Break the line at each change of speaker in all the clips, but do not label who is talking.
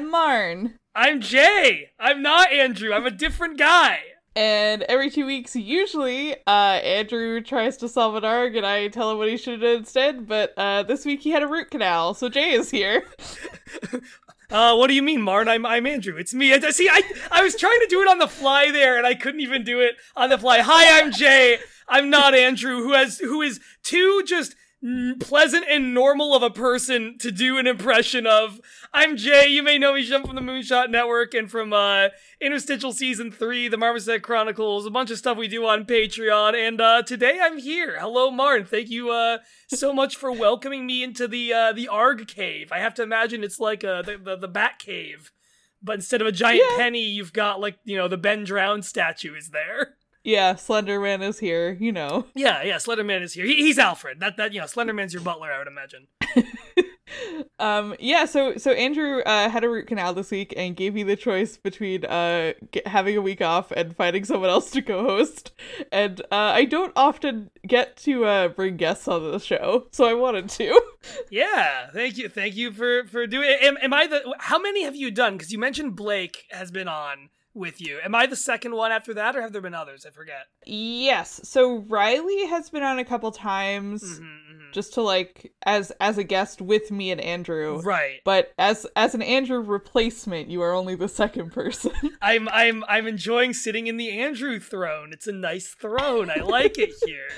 I'm Marn.
I'm Jay. I'm not Andrew. I'm a different guy.
And every two weeks, usually, uh, Andrew tries to solve an arg, and I tell him what he should have done instead. But uh, this week he had a root canal, so Jay is here.
Uh, what do you mean, Marn? I'm I'm Andrew. It's me. I, see, I I was trying to do it on the fly there, and I couldn't even do it on the fly. Hi, I'm Jay. I'm not Andrew, who has who is too just pleasant and normal of a person to do an impression of. I'm Jay. You may know me from the Moonshot Network and from uh, Interstitial Season 3, The Marmoset Chronicles, a bunch of stuff we do on Patreon. And uh, today I'm here. Hello, Martin. Thank you uh, so much for welcoming me into the uh, the Arg Cave. I have to imagine it's like uh, the, the, the Bat Cave. But instead of a giant yeah. penny, you've got like, you know, the Ben Drowned statue is there.
Yeah, Slenderman is here, you know.
Yeah, yeah, Slenderman is here. He, he's Alfred. That that you know, Slenderman's your butler, I would imagine.
um yeah, so so Andrew uh, had a root canal this week and gave me the choice between uh get, having a week off and finding someone else to co-host. And uh I don't often get to uh bring guests on the show, so I wanted to.
yeah, thank you. Thank you for for doing am, am I the how many have you done cuz you mentioned Blake has been on with you. Am I the second one after that, or have there been others? I forget.
Yes. So Riley has been on a couple times. Mm-hmm just to like as as a guest with me and Andrew.
Right.
But as as an Andrew replacement, you are only the second person.
I'm I'm I'm enjoying sitting in the Andrew throne. It's a nice throne. I like it here.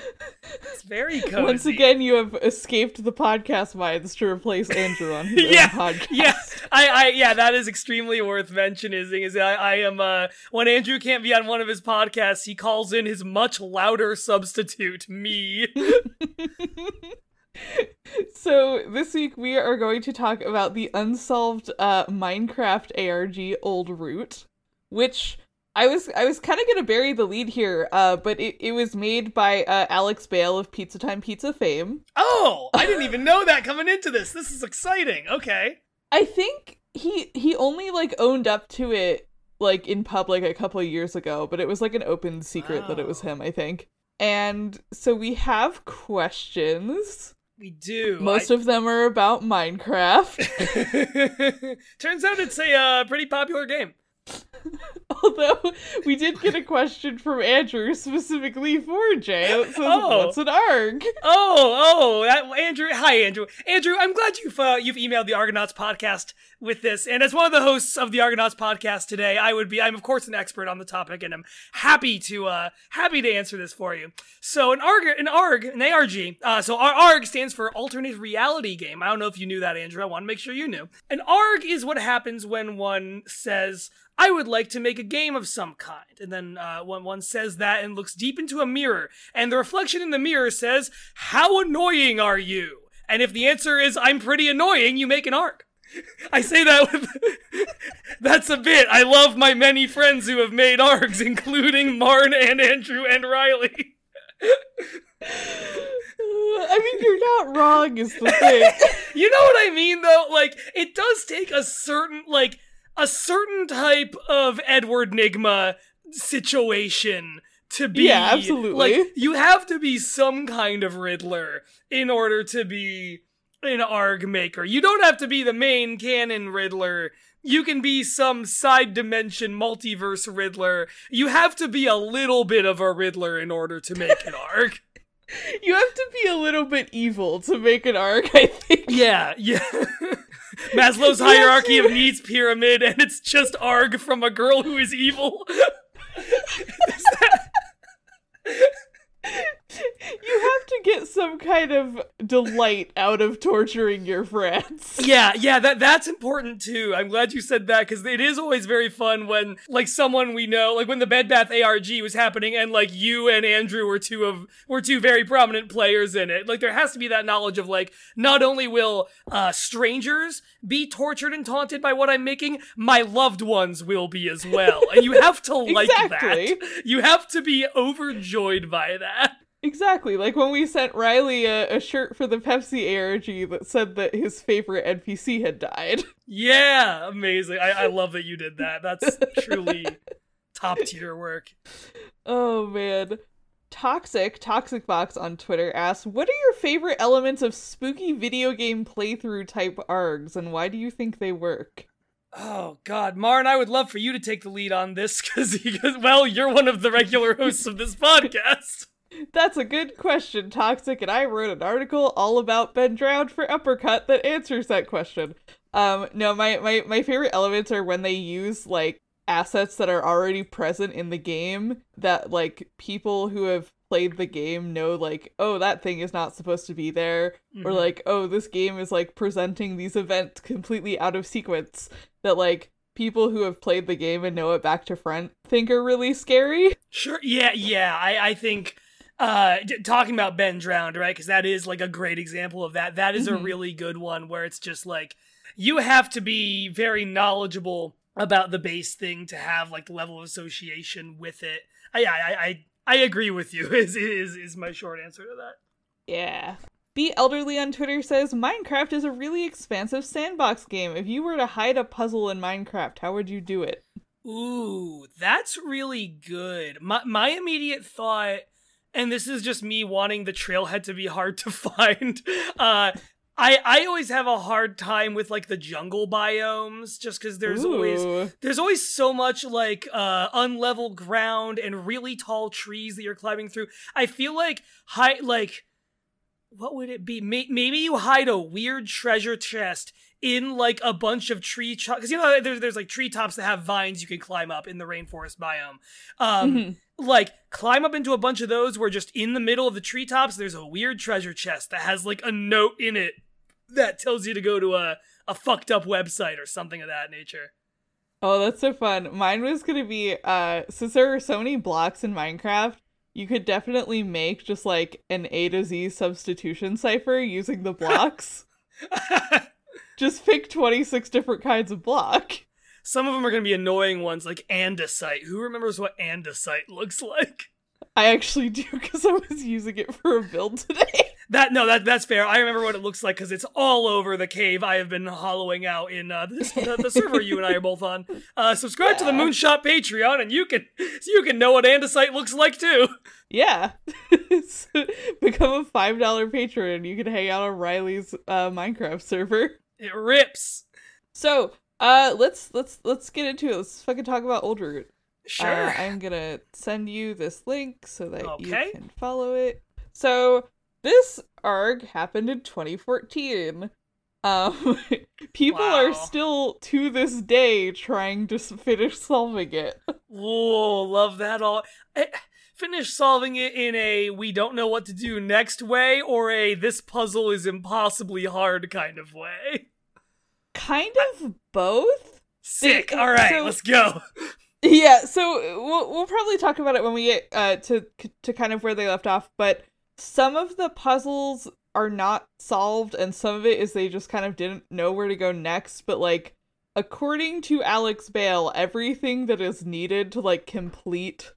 It's very cozy.
Once again, you have escaped the podcast vibes to replace Andrew on his
yeah,
podcast.
Yeah. I I yeah, that is extremely worth mentioning. Is I I am uh when Andrew can't be on one of his podcasts, he calls in his much louder substitute, me
so this week we are going to talk about the unsolved uh, Minecraft ARG Old Root, which I was I was kind of gonna bury the lead here, uh, but it, it was made by uh, Alex Bale of Pizza Time Pizza fame.
Oh, I didn't even know that coming into this. This is exciting. Okay,
I think he he only like owned up to it like in public a couple of years ago, but it was like an open secret wow. that it was him. I think. And so we have questions.
We do.
Most I... of them are about Minecraft.
Turns out it's a uh, pretty popular game.
Although we did get a question from Andrew specifically for Jay that says, oh. "What's an ARG?"
Oh, oh, that, Andrew. Hi, Andrew. Andrew, I'm glad you've uh, you've emailed the Argonauts podcast with this. And as one of the hosts of the Argonauts podcast today, I would be I'm of course an expert on the topic, and I'm happy to uh happy to answer this for you. So an ARG, an ARG, an ARG. Uh, so ARG stands for alternate reality game. I don't know if you knew that, Andrew. I want to make sure you knew. An ARG is what happens when one says I would like to make a game of some kind. And then uh, when one says that and looks deep into a mirror, and the reflection in the mirror says, How annoying are you? And if the answer is, I'm pretty annoying, you make an arc. I say that with. That's a bit. I love my many friends who have made arcs, including Marn and Andrew and Riley.
I mean, you're not wrong, is the thing.
you know what I mean, though? Like, it does take a certain, like, a certain type of Edward Nygma situation to be.
Yeah absolutely.
Like you have to be some kind of riddler in order to be an arg maker. You don't have to be the main canon riddler. You can be some side dimension multiverse riddler. You have to be a little bit of a riddler in order to make an arg.
You have to be a little bit evil to make an arc i think.
Yeah yeah Maslow's hierarchy of needs pyramid, and it's just arg from a girl who is evil.
you have to get some kind of delight out of torturing your friends.
Yeah, yeah, that that's important too. I'm glad you said that because it is always very fun when like someone we know, like when the Bed Bath ARG was happening, and like you and Andrew were two of were two very prominent players in it. Like there has to be that knowledge of like not only will uh, strangers be tortured and taunted by what I'm making, my loved ones will be as well, and you have to like exactly. that. You have to be overjoyed by that.
Exactly. Like when we sent Riley a, a, shirt for the Pepsi ARG that said that his favorite NPC had died.
Yeah, amazing. I, I love that you did that. That's truly top tier work.
Oh man. Toxic, Toxic Box on Twitter asks, What are your favorite elements of spooky video game playthrough type args, and why do you think they work?
Oh God, Marn, I would love for you to take the lead on this because, well, you're one of the regular hosts of this podcast.
That's a good question, Toxic, and I wrote an article all about Ben Drowned for Uppercut that answers that question. Um, no, my, my, my favorite elements are when they use like assets that are already present in the game that like people who have played the game know like oh that thing is not supposed to be there mm-hmm. or like oh this game is like presenting these events completely out of sequence that like people who have played the game and know it back to front think are really scary
sure yeah yeah i i think uh talking about ben drowned right because that is like a great example of that that is mm-hmm. a really good one where it's just like you have to be very knowledgeable about the base thing to have like the level of association with it. I I I, I agree with you. Is is is my short answer to that.
Yeah. Be Elderly on Twitter says Minecraft is a really expansive sandbox game. If you were to hide a puzzle in Minecraft, how would you do it?
Ooh, that's really good. My my immediate thought and this is just me wanting the trailhead to be hard to find. Uh I I always have a hard time with like the jungle biomes just cuz there's Ooh. always there's always so much like uh unlevel ground and really tall trees that you're climbing through. I feel like high like what would it be? Maybe you hide a weird treasure chest in like a bunch of tree because you know there's there's like treetops that have vines you can climb up in the rainforest biome. Um, mm-hmm. like climb up into a bunch of those where just in the middle of the treetops there's a weird treasure chest that has like a note in it that tells you to go to a, a fucked up website or something of that nature.
Oh, that's so fun. Mine was gonna be uh since there are so many blocks in Minecraft, you could definitely make just like an A to Z substitution cipher using the blocks. just pick 26 different kinds of block.
Some of them are going to be annoying ones like andesite. Who remembers what andesite looks like?
I actually do because I was using it for a build today.
That no, that that's fair. I remember what it looks like because it's all over the cave I have been hollowing out in uh, this, the, the, server you and I are both on. Uh, subscribe yeah. to the Moonshot Patreon, and you can you can know what andesite looks like too.
Yeah, become a five dollar patron, and you can hang out on Riley's uh, Minecraft server.
It rips.
So, uh, let's let's let's get into it. Let's fucking talk about Old Root.
Sure.
Uh, I'm gonna send you this link so that okay. you can follow it. So this arg happened in 2014. Um, people wow. are still to this day trying to finish solving it.
Whoa, love that all. Eh, finish solving it in a we don't know what to do next way or a this puzzle is impossibly hard kind of way.
Kind of both.
Sick. All right, so, let's go.
Yeah, so we'll we'll probably talk about it when we get uh to to kind of where they left off, but some of the puzzles are not solved and some of it is they just kind of didn't know where to go next but like according to alex bale everything that is needed to like complete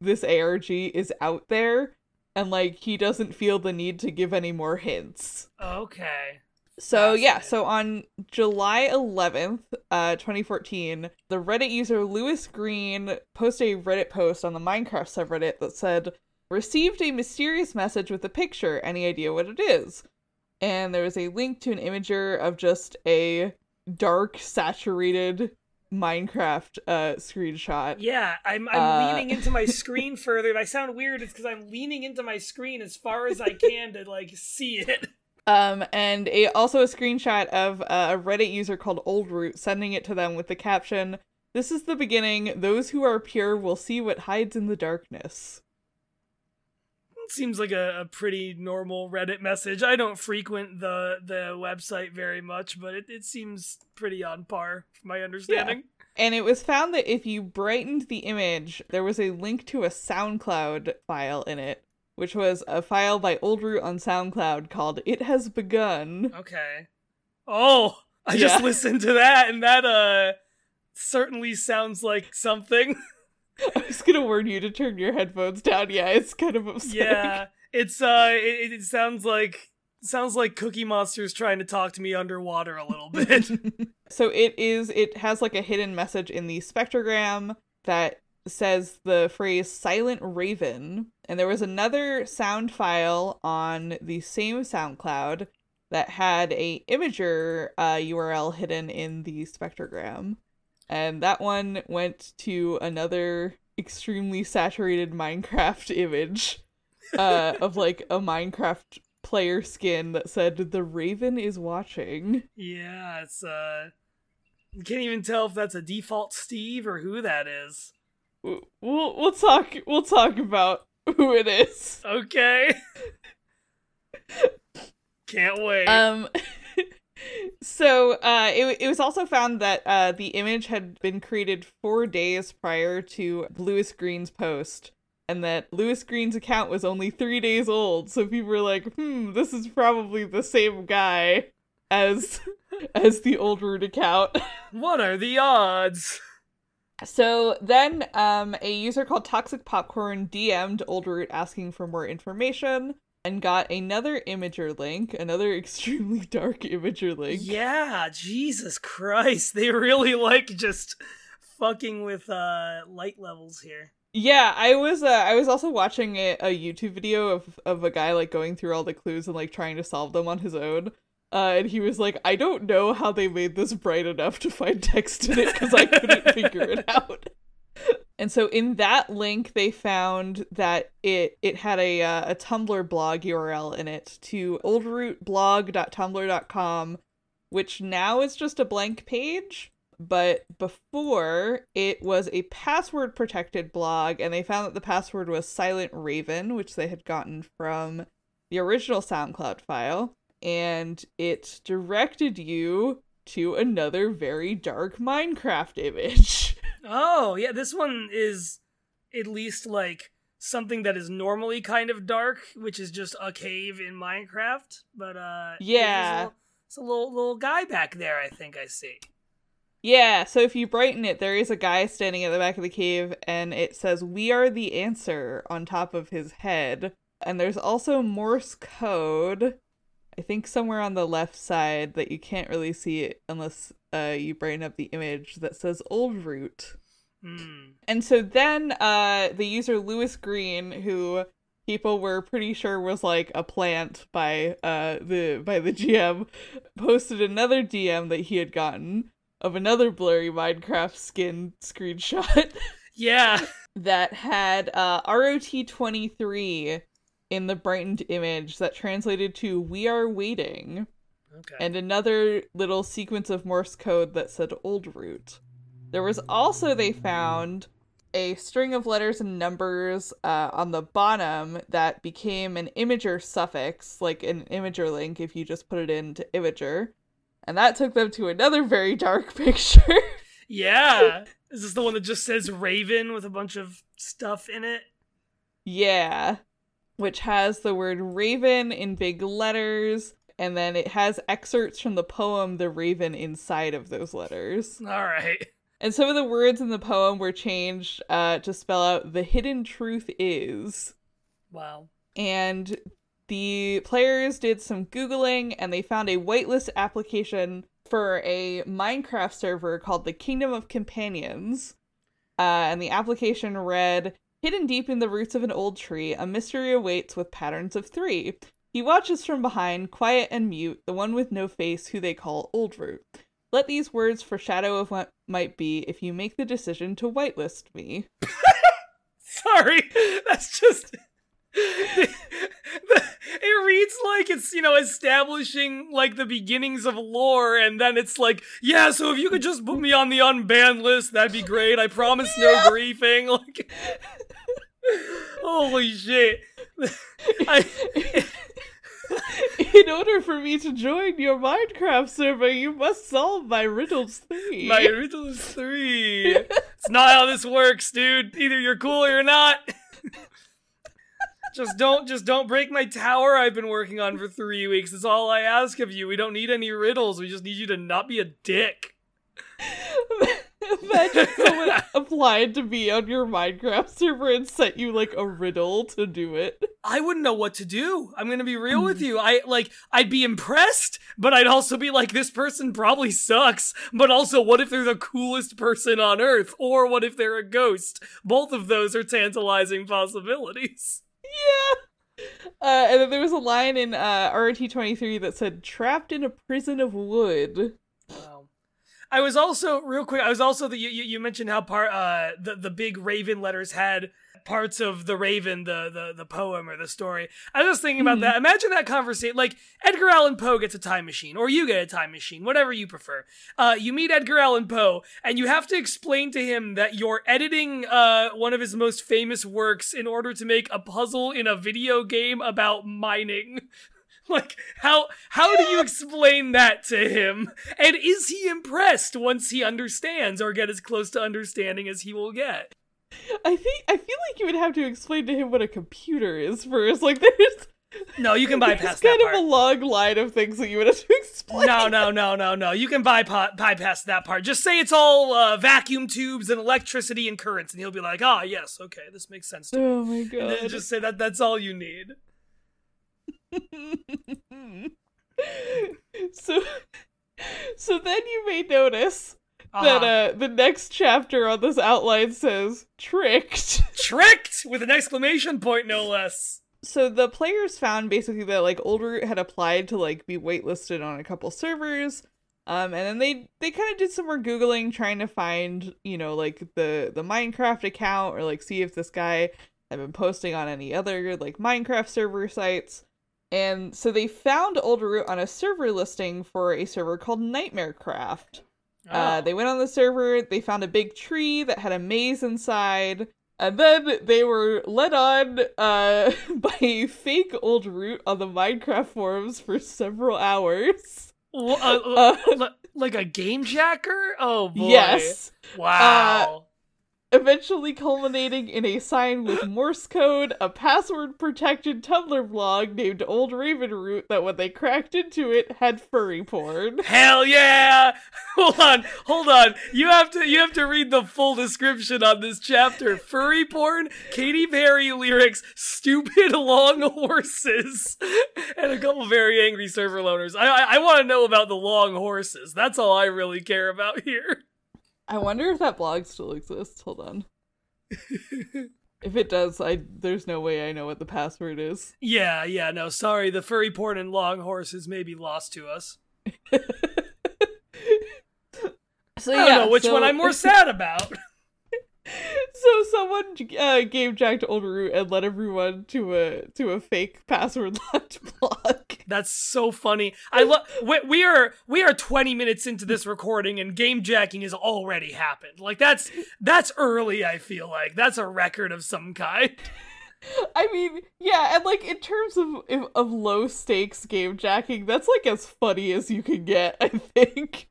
this arg is out there and like he doesn't feel the need to give any more hints
okay
so yeah so on july 11th uh 2014 the reddit user lewis green posted a reddit post on the minecraft subreddit that said received a mysterious message with a picture. Any idea what it is? And there was a link to an Imgur of just a dark, saturated Minecraft uh, screenshot.
Yeah, I'm I'm uh, leaning into my screen further. If I sound weird, it's because I'm leaning into my screen as far as I can to like see it.
Um, and a also a screenshot of uh, a Reddit user called Old Root sending it to them with the caption, "This is the beginning. Those who are pure will see what hides in the darkness."
seems like a, a, pretty normal Reddit message. I don't frequent the the website very much, but it, it seems pretty on par from my understanding. Yeah.
And it was found that if you brightened the image, there was a link to a SoundCloud file in it, which was a file by Old Root on SoundCloud called It Has Begun.
Okay. Oh, I yeah. just listened to that and that uh certainly sounds like something.
I was gonna warn you to turn your headphones down. Yeah, it's kind of upsetting.
Yeah, it's uh, it, it sounds like sounds like Cookie Monster's trying to talk to me underwater a little bit.
so it is. It has like a hidden message in the spectrogram that says the phrase "silent raven," And there was another sound file on the same SoundCloud that had a Imgur uh, URL hidden in the spectrogram. And that one went to another extremely saturated Minecraft image uh, of like a Minecraft player skin that said the raven is watching.
Yeah, it's uh you can't even tell if that's a default Steve or who that is.
We'll we'll talk we'll talk about who it is.
Okay. Can't wait.
Um so uh it, it was also found that uh the image had been created 4 days prior to Lewis Green's post and that Lewis Green's account was only 3 days old so people were like hmm this is probably the same guy as as the old root account
what are the odds?
So then um, a user called Toxic Popcorn DM'd Old Root asking for more information and got another Imgur link, another extremely dark Imgur link.
Yeah, Jesus Christ. They really like just fucking with uh light levels here.
Yeah, I was uh, I was also watching a, a YouTube video of of a guy like going through all the clues and like trying to solve them on his own. Uh, and he was like, I don't know how they made this bright enough to find text in it because I couldn't figure it out. And so in that link, they found that it it had a uh, a Tumblr blog URL in it to oldrootblog.tumblr.com, which now is just a blank page. But before it was a password protected blog, and they found that the password was Silent Raven, which they had gotten from the original SoundCloud file and it directed you to another very dark Minecraft image.
Oh, yeah, this one is at least like something that is normally kind of dark, which is just a cave in Minecraft. But uh
yeah,
it's a little little guy back there. I think I see.
Yeah, so if you brighten it, there is a guy standing at the back of the cave, and it says "We are the answer" on top of his head. And there's also Morse code I think somewhere on the left side that you can't really see it unless uh, you brighten up the image that says old root.
Mm.
And so then uh, the user Lewis Green, who people were pretty sure was like a plant by uh the by the GM, posted another DM that he had gotten of another blurry Minecraft skin screenshot.
Yeah.
that had uh ROT23 in the brightened image that translated to "We are waiting,"
okay.
and another little sequence of Morse code that said "Old Root." There was also they found a string of letters and numbers uh, on the bottom that became an Imgur suffix, like an Imgur link if you just put it into Imgur. And that took them to another very dark picture.
yeah. Is this the one that just says Raven with a bunch of stuff in it?
Yeah which has the word raven in big letters, and then it has excerpts from the poem The Raven inside of those letters.
All right.
And some of the words in the poem were changed uh, to spell out the hidden truth is.
Wow.
And the players did some Googling and they found a whitelist application for a Minecraft server called the Kingdom of Companions. Uh, and the application read Hidden deep in the roots of an old tree, a mystery awaits with patterns of three. He watches from behind, quiet and mute, the one with no face who they call Old Root. Let these words foreshadow of what might be if you make the decision to whitelist me.
Sorry, that's just. it reads like it's you know establishing like the beginnings of lore and then it's like yeah so if you could just put me on the unbanned list that'd be great i promise no griefing like Holy shit. I,
In order for me to join your Minecraft server, you must solve my riddles three.
My riddles three. it's not how this works, dude. Either you're cool or you're not. just don't just don't break my tower I've been working on for three weeks. That's all I ask of you. We don't need any riddles. We just need you to not be a dick.
Imagine someone applied to be on your Minecraft server and sent you like a riddle to do it.
I wouldn't know what to do. I'm gonna be real with you. I like I'd be impressed, but I'd also be like, this person probably sucks. But also, what if they're the coolest person on earth? Or what if they're a ghost? Both of those are tantalizing possibilities.
yeah. Uh, and then there was a line in uh, RT twenty three that said "trapped in a prison of wood."
I was also real quick. I was also the you, you mentioned how part uh the the big Raven letters had parts of the Raven, the the the poem or the story. I was just thinking about
Mhm.
that. Imagine that conversation. Like Edgar Allan Poe gets a time machine, or you get a time machine, whatever you prefer. Uh, you meet Edgar Allan Poe, and you have to explain to him that you're editing uh one of his most famous works in order to make a puzzle in a video game about mining. Like how how do you explain that to him? And is he impressed once he understands or get as close to understanding as he will get?
I think I feel like you would have to explain to him what a computer is first. Like there's
No, you can bypass
it's kind
part.
of a long line of things that you would have to explain.
No, no, no, no, no. You can bypass bypass that part. Just say it's all uh, vacuum tubes and electricity and currents, and he'll be like, "Ah, yes, okay, this makes sense." To me.
Oh my god.
just say that that's all you need.
So so then you may notice
Uh-huh.
that uh the next chapter on this outline says tricked.
Tricked with an exclamation point, no less.
so the players found basically that like old root had applied to like be waitlisted on a couple servers um and then they they kind of did some more googling trying to find you know like the the minecraft account or like see if this guy had been posting on any other like minecraft server sites and so they found old root on a server listing for a server called nightmare craft uh,
Oh.
they went on the server, they found a big tree that had a maze inside, and then they were led on uh, by a fake old root on the Minecraft forums for several hours.
Wha- uh,
Uh,
li- like a game jacker? Oh boy.
Yes.
Wow.
Eventually culminating in a sign with Morse code, a password protected Tumblr blog named Old Raven Root that when they cracked into it had furry porn.
Hell yeah! Hold on, hold on. You have to you have to read the full description on this chapter. Furry porn, Katy Perry lyrics, stupid long horses, and a couple very angry server loners. I I, I want to know about the long horses. That's all I really care about here.
I wonder if that blog still exists. Hold on. if it does, I there's no way I know what the password is.
Yeah, yeah. No, sorry. The furry porn and long horses may be lost to us.
So
I don't
yeah,
know which
so-
one I'm more sad about.
So someone uh, Jack to Old Root and led everyone to a to a fake password locked blog.
That's so funny. I love. We, we are we are 20 minutes into this recording, and game jacking has already happened. Like that's that's early. I feel like that's a record of some kind.
I mean, yeah, and like in terms of of low stakes game jacking, that's like as funny as you can get. I think.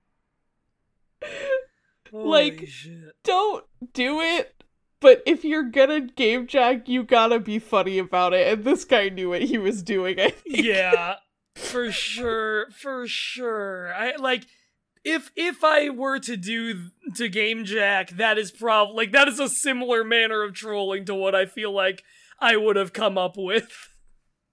Like-
shit.
don't do it. But if you're gonna game jack, you gotta be funny about it. And this guy knew what he was doing. I think.
yeah, for sure, for sure. I like if if I were to do to game jack, that is prob like that is a similar manner of trolling to what I feel like I would have come up with.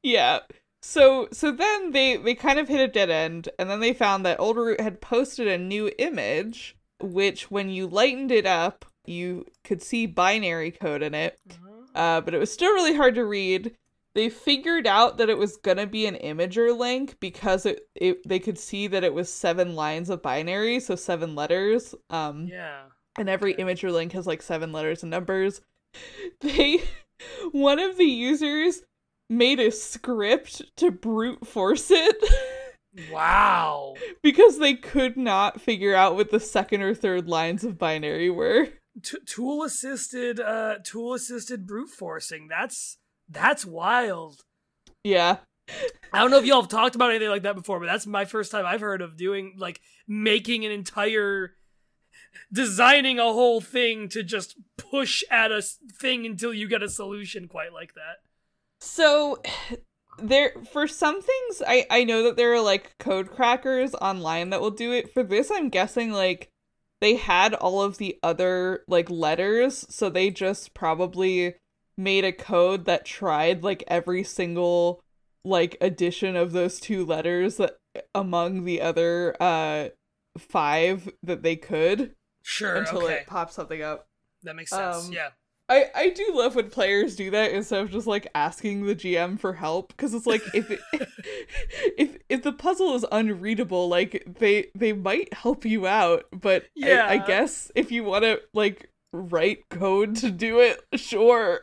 Yeah. So so then they they kind of hit a dead end, and then they found that Old Root had posted a new image, which when you lightened it up, you could see binary code in it. Uh, but it was still really hard to read. They figured out that it was gonna be an Imgur link because it, it they could see that it was seven lines of binary, so seven letters. Um,
Yeah.
and every Imgur link has like seven letters and numbers. They one of the users made a script to brute force it
Wow.
because they could not figure out what the second or third lines of binary were.
T- tool assisted uh tool assisted brute forcing. That's that's wild.
Yeah.
I don't know if y'all have talked about anything like that before, but that's my first time I've heard of doing like making an entire designing a whole thing to just push at a thing until you get a solution quite like that.
So there for some things I I know that there are like code crackers online that will do it. For this I'm guessing like they had all of the other like letters, so they just probably made a code that tried like every single like addition of those two letters that among the other uh five that they could
Sure,
until
okay.
it pops something up.
that makes sense.
um,
yeah.
I, I do love when players do that instead of just like asking the GM for help because it's like if it, if if the puzzle is unreadable like they they might help you out but
Yeah.
I, I guess if you want to like write code to do it sure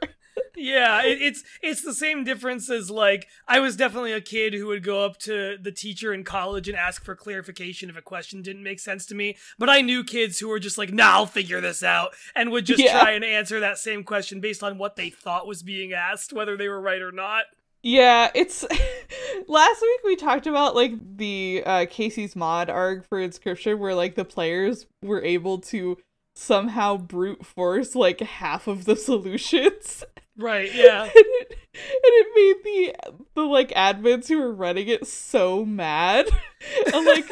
yeah, it, it's it's the same difference as like I was definitely a kid who would go up to the teacher in college and ask for clarification if a question didn't make sense to me. But I knew kids who were just like, "Nah, I'll figure this out," and would just
Yeah.
try and answer that same question based on what they thought was being asked, whether they were right or not.
Yeah, it's last week we talked about like the uh Kaycee's mod arg for Inscryption where like the players were able to somehow brute force like half of the solutions.
Right? Yeah.
and, it, and it made the the like admins who were running it so mad. and like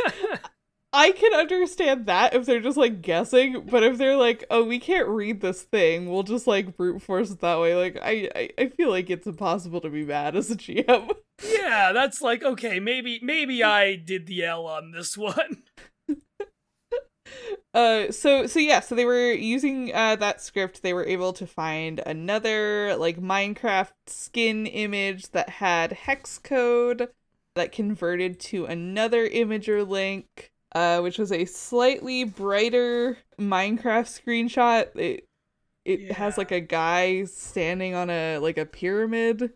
I can understand that if they're just like guessing, but if they're like, oh, we can't read this thing, we'll just like brute force it that way. Like I, I, I feel like it's impossible to be mad as a GM.
yeah, that's like okay, maybe maybe I did the L on this one.
Uh, so so yeah, so they were using uh that script. They were able to find another like Minecraft skin image that had hex code that converted to another Imgur link, uh, which was a slightly brighter Minecraft screenshot. It it has like a guy standing on a like a pyramid.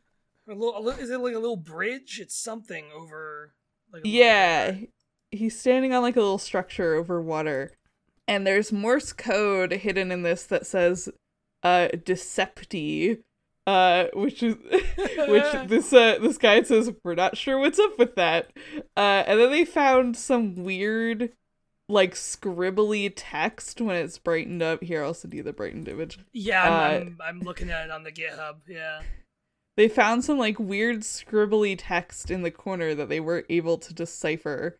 A little, a little, is it like a little bridge? It's something over. Like
Yeah,
river.
He's standing on like a little structure over water. And there's Morse code hidden in this that says uh Decepti, uh which is which this uh this guy says we're not sure what's up with that. Uh and then they found some weird like scribbly text when it's brightened up. Here, I'll send you the brightened image.
Yeah, I'm,
Uh,
I'm, I'm looking at it on the GitHub. Yeah.
They found some like weird scribbly text in the corner that they weren't able to decipher.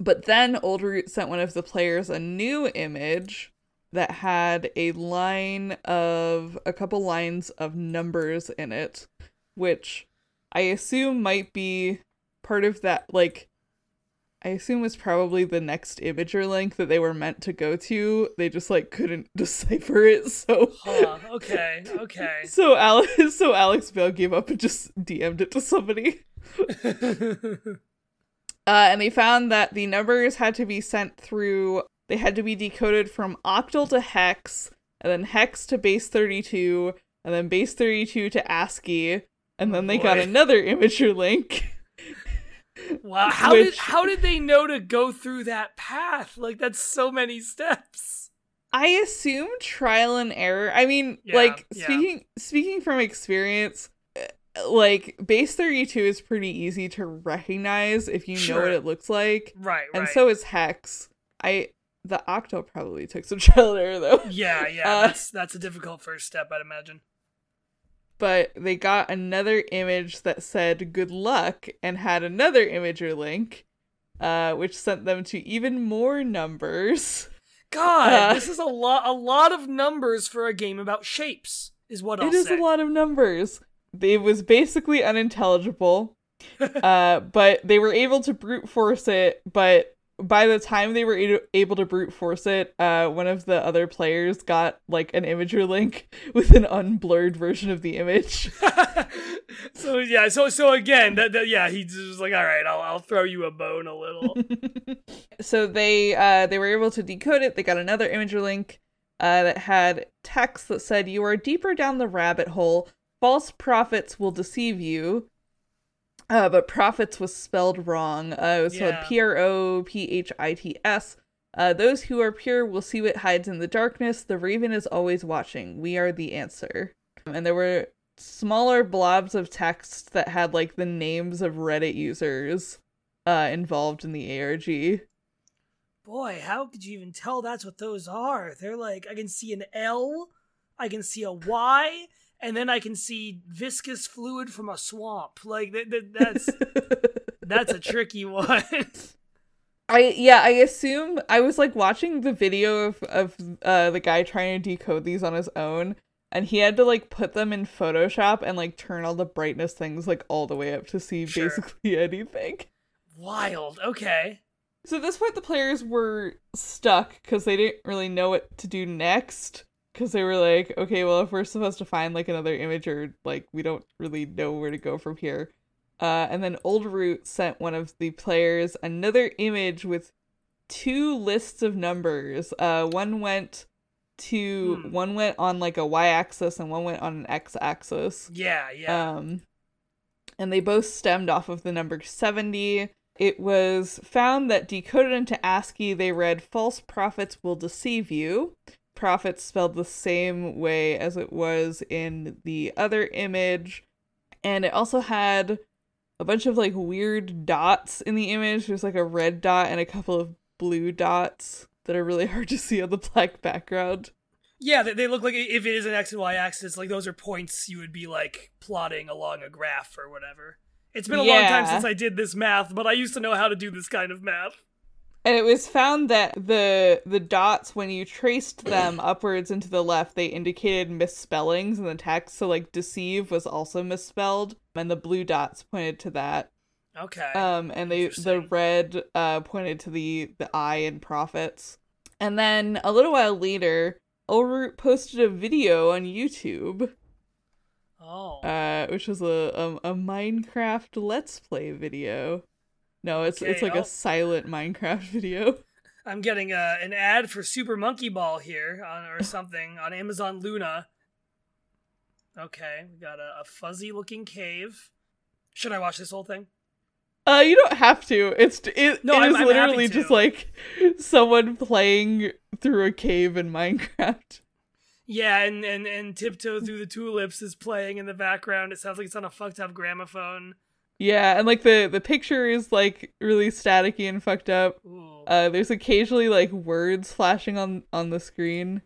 But then Old Root sent one of the players a new image that had a line of a couple lines of numbers in it, which I assume might be part of that like I assume was probably the next Imgur link that they were meant to go to. They just like couldn't decipher it, so
Huh. Okay. Okay.
so Alex, so Alex Bell gave up and just DM'd it to somebody. Uh, and they found that the numbers had to be sent through. They had to be decoded from octal to hex, and then hex to base thirty-two, and then base thirty-two to ASCII, and then they got another Imgur link.
wow. How did how did they know to go through that path? Like that's so many steps.
I assume trial and error. I mean,
Yeah,
like
yeah.
speaking speaking from experience, like base 32 is pretty easy to recognize if you know what it looks like.
Right. Right.
And so is hex. I the octal probably took some trial and error though.
yeah. Yeah.
Uh,
that's that's a difficult first step, I'd imagine.
But they got another image that said good luck and had another Imgur link, uh, which sent them to even more numbers.
God,
Uh,
this is a lot a lot of numbers for a game about shapes. Is what I'll
It is a lot of numbers. It was basically unintelligible. uh, but they were able to brute force it. But by the time they were a- able to brute force it, uh, one of the other players got like an Imgur link with an unblurred version of the image.
so yeah, so so again, that, that yeah, he's just like, all right, I'll I'll throw you a bone a little.
so they uh, they were able to decode it. They got another Imgur link uh, that had text that said, "You are deeper down the rabbit hole. False prophets will deceive you." Uh, but prophets was spelled wrong. Uh, it was
Yeah.
spelled P R O P H I T S. Uh, those who are pure will see what hides in the darkness. The raven is always watching. We are the answer. And there were smaller blobs of text that had like the names of Reddit users uh, involved in the ARG.
Boy, how could you even tell that's what those are? They're like I can see an L, I can see a Y, and then I can see viscous fluid from a swamp. Like that, that, that's that's a tricky one.
I yeah, I assume I was like watching the video of of uh the guy trying to decode these on his own and he had to like put them in Photoshop and like turn all the brightness things like all the way up to see
Sure.
basically anything.
Wild. Okay.
So at this point the players were stuck cuz they didn't really know what to do next. Because they were like, okay, well, if we're supposed to find like another image or like we don't really know where to go from here. Uh, and then Old Root sent one of the players another image with two lists of numbers. Uh, one went to
Hmm.
one went on like a y-axis and one went on an x-axis.
Yeah, yeah.
Um, and they both stemmed off of the number 70. It was found that decoded into ASCII, they read false prophets will deceive you. Prophets spelled the same way as it was in the other image. And it also had a bunch of like weird dots in the image. There's like a red dot and a couple of blue dots that are really hard to see on the black background.
yeah, they, they look like if it is an X and Y axis, like those are points you would be like plotting along a graph or whatever. It's been a long time since I did this math, but I used to know how to do this kind of math.
And it was found that the the dots, when you traced them upwards and to the left, they indicated misspellings in the text. So like deceive was also misspelled, and the blue dots pointed to that.
Okay.
Um, and they the red uh pointed to the the eye in prophets. And then a little while later, Old Root posted a video on YouTube,
oh.
uh, which was a a, a Minecraft Let's Play video. No, it's it's like
I'll-
a silent Minecraft video.
I'm getting a, an ad for Super Monkey Ball here on or something on Amazon Luna. Okay, we got a, a fuzzy looking cave. Should I watch this whole thing?
Uh, you don't have to. It's it,
No,
it
I'm-
is
I'm
literally just like someone playing through a cave in Minecraft.
Yeah, and, and, and Tiptoe Through the Tulips is playing in the background. It sounds like it's on a fucked up gramophone.
Yeah, and like the the picture is like really staticky and fucked up. Uh, there's occasionally like words flashing on on the screen.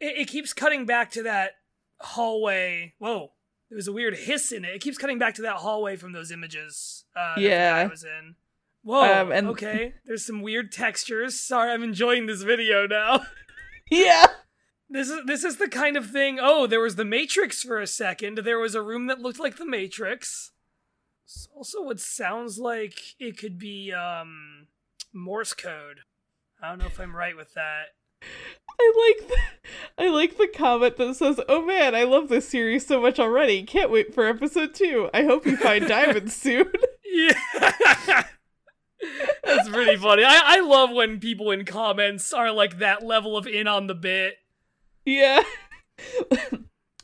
it, it keeps cutting back to that hallway. Whoa, there was a weird hiss in it. It keeps cutting back to that hallway from those images. Uh,
Yeah.
guy was in. Whoa.
Um, and-
okay. There's some weird textures. Sorry, I'm enjoying this video now.
Yeah.
This is this is the kind of thing. Oh, there was the Matrix for a second. There was a room that looked like the Matrix. It's also what sounds like it could be um Morse code. I don't know if I'm right with that.
I like the, I like the comment that says, "Oh man, I love this series so much already. Can't wait for episode two. I hope you find diamonds soon."
Yeah. That's pretty funny. I, I love when people in comments are like that level of in on the bit.
Yeah.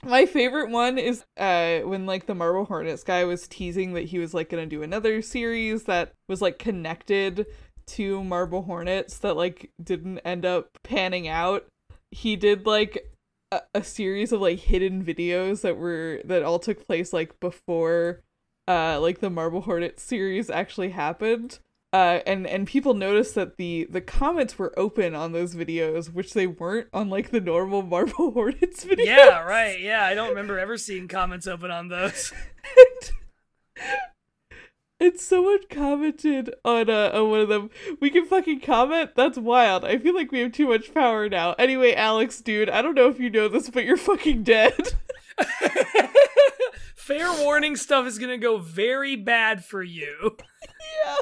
My favorite one is uh when like the Marble Hornets guy was teasing that he was like gonna do another series that was like connected to Marble Hornets that like didn't end up panning out. He did like a, a series of like hidden videos that were that all took place like before uh like the Marble Hornets series actually happened. Uh, and and people noticed that the the comments were open on those videos, which they weren't on like the normal Marble Hornets videos.
Yeah, right. Yeah, I don't remember ever seeing comments open on those.
and someone commented on uh on one of them. We can fucking comment. That's wild. I feel like we have too much power now. Anyway, Alex, dude, I don't know if you know this, but you're fucking dead.
Fair warning stuff is gonna go very bad for you.
yeah.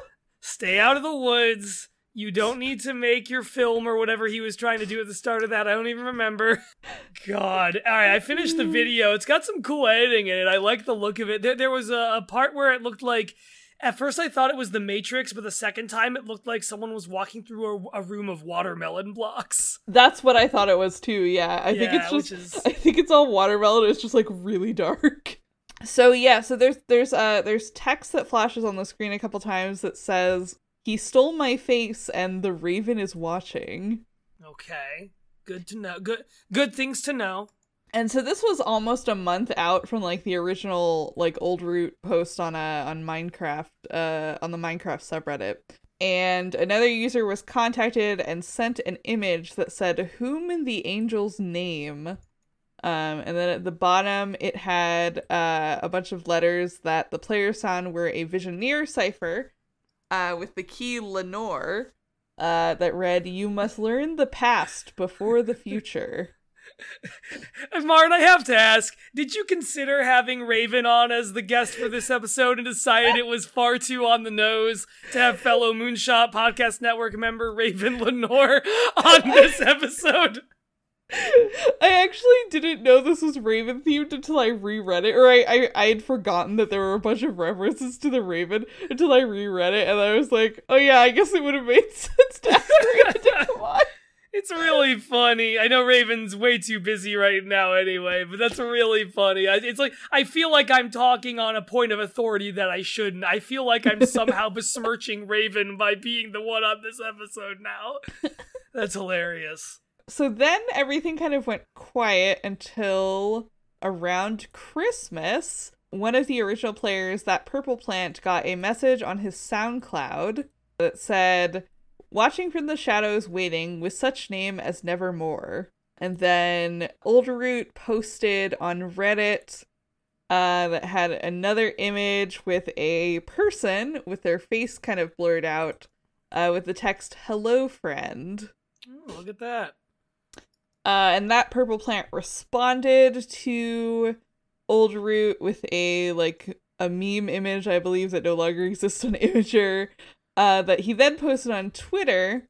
Stay out of the woods. You don't need to make your film or whatever he was trying to do at the start of that. I don't even remember. God. All right, I finished the video. It's got some cool editing in it. I like the look of it. There, there was a, a part where it looked like. At first, I thought it was the Matrix, but the second time, it looked like someone was walking through a, a room of watermelon blocks.
That's what I thought it was too. Yeah, I think it's just
is-
I think it's all watermelon. It's just like really dark. So yeah, so there's there's uh there's text that flashes on the screen a couple times that says he stole my face and the raven is watching.
Okay, good to know. Good, good things to know.
And so this was almost a month out from like the original like old root post on uh on Minecraft uh on the Minecraft subreddit. And another user was contacted and sent an image that said whom in the angel's name. Um and then at the bottom it had uh a bunch of letters that the players found were a Vigenère cipher uh with the key Lenore uh that read you must learn the past before the future.
And Martin, I have to ask, did you consider having Raven on as the guest for this episode and decided it was far too on the nose to have fellow Moonshot Podcast Network member Raven Lenore on this episode?
I actually didn't know this was Raven themed until I reread it, or I, I I had forgotten that there were a bunch of references to the Raven until I reread it, and I was like, oh yeah, I guess it would have made sense to ask Raven to.
It's really funny. I know Raven's way too busy right now anyway, but that's really funny. I, it's like I feel like I'm talking on a point of authority that I shouldn't. I feel like I'm somehow besmirching Raven by being the one on this episode now. That's hilarious.
So then everything kind of went quiet until around Christmas. One of the original players, that purple plant, got a message on his SoundCloud that said, Watching from the shadows, waiting with such name as Nevermore. And then Old Root posted on Reddit uh, that had another image with a person with their face kind of blurred out uh, with the text, Hello, friend.
Oh, look at that.
Uh, and that purple plant responded to Old Root with a like a meme image, I believe, that no longer exists on Imgur, uh, he then posted on Twitter,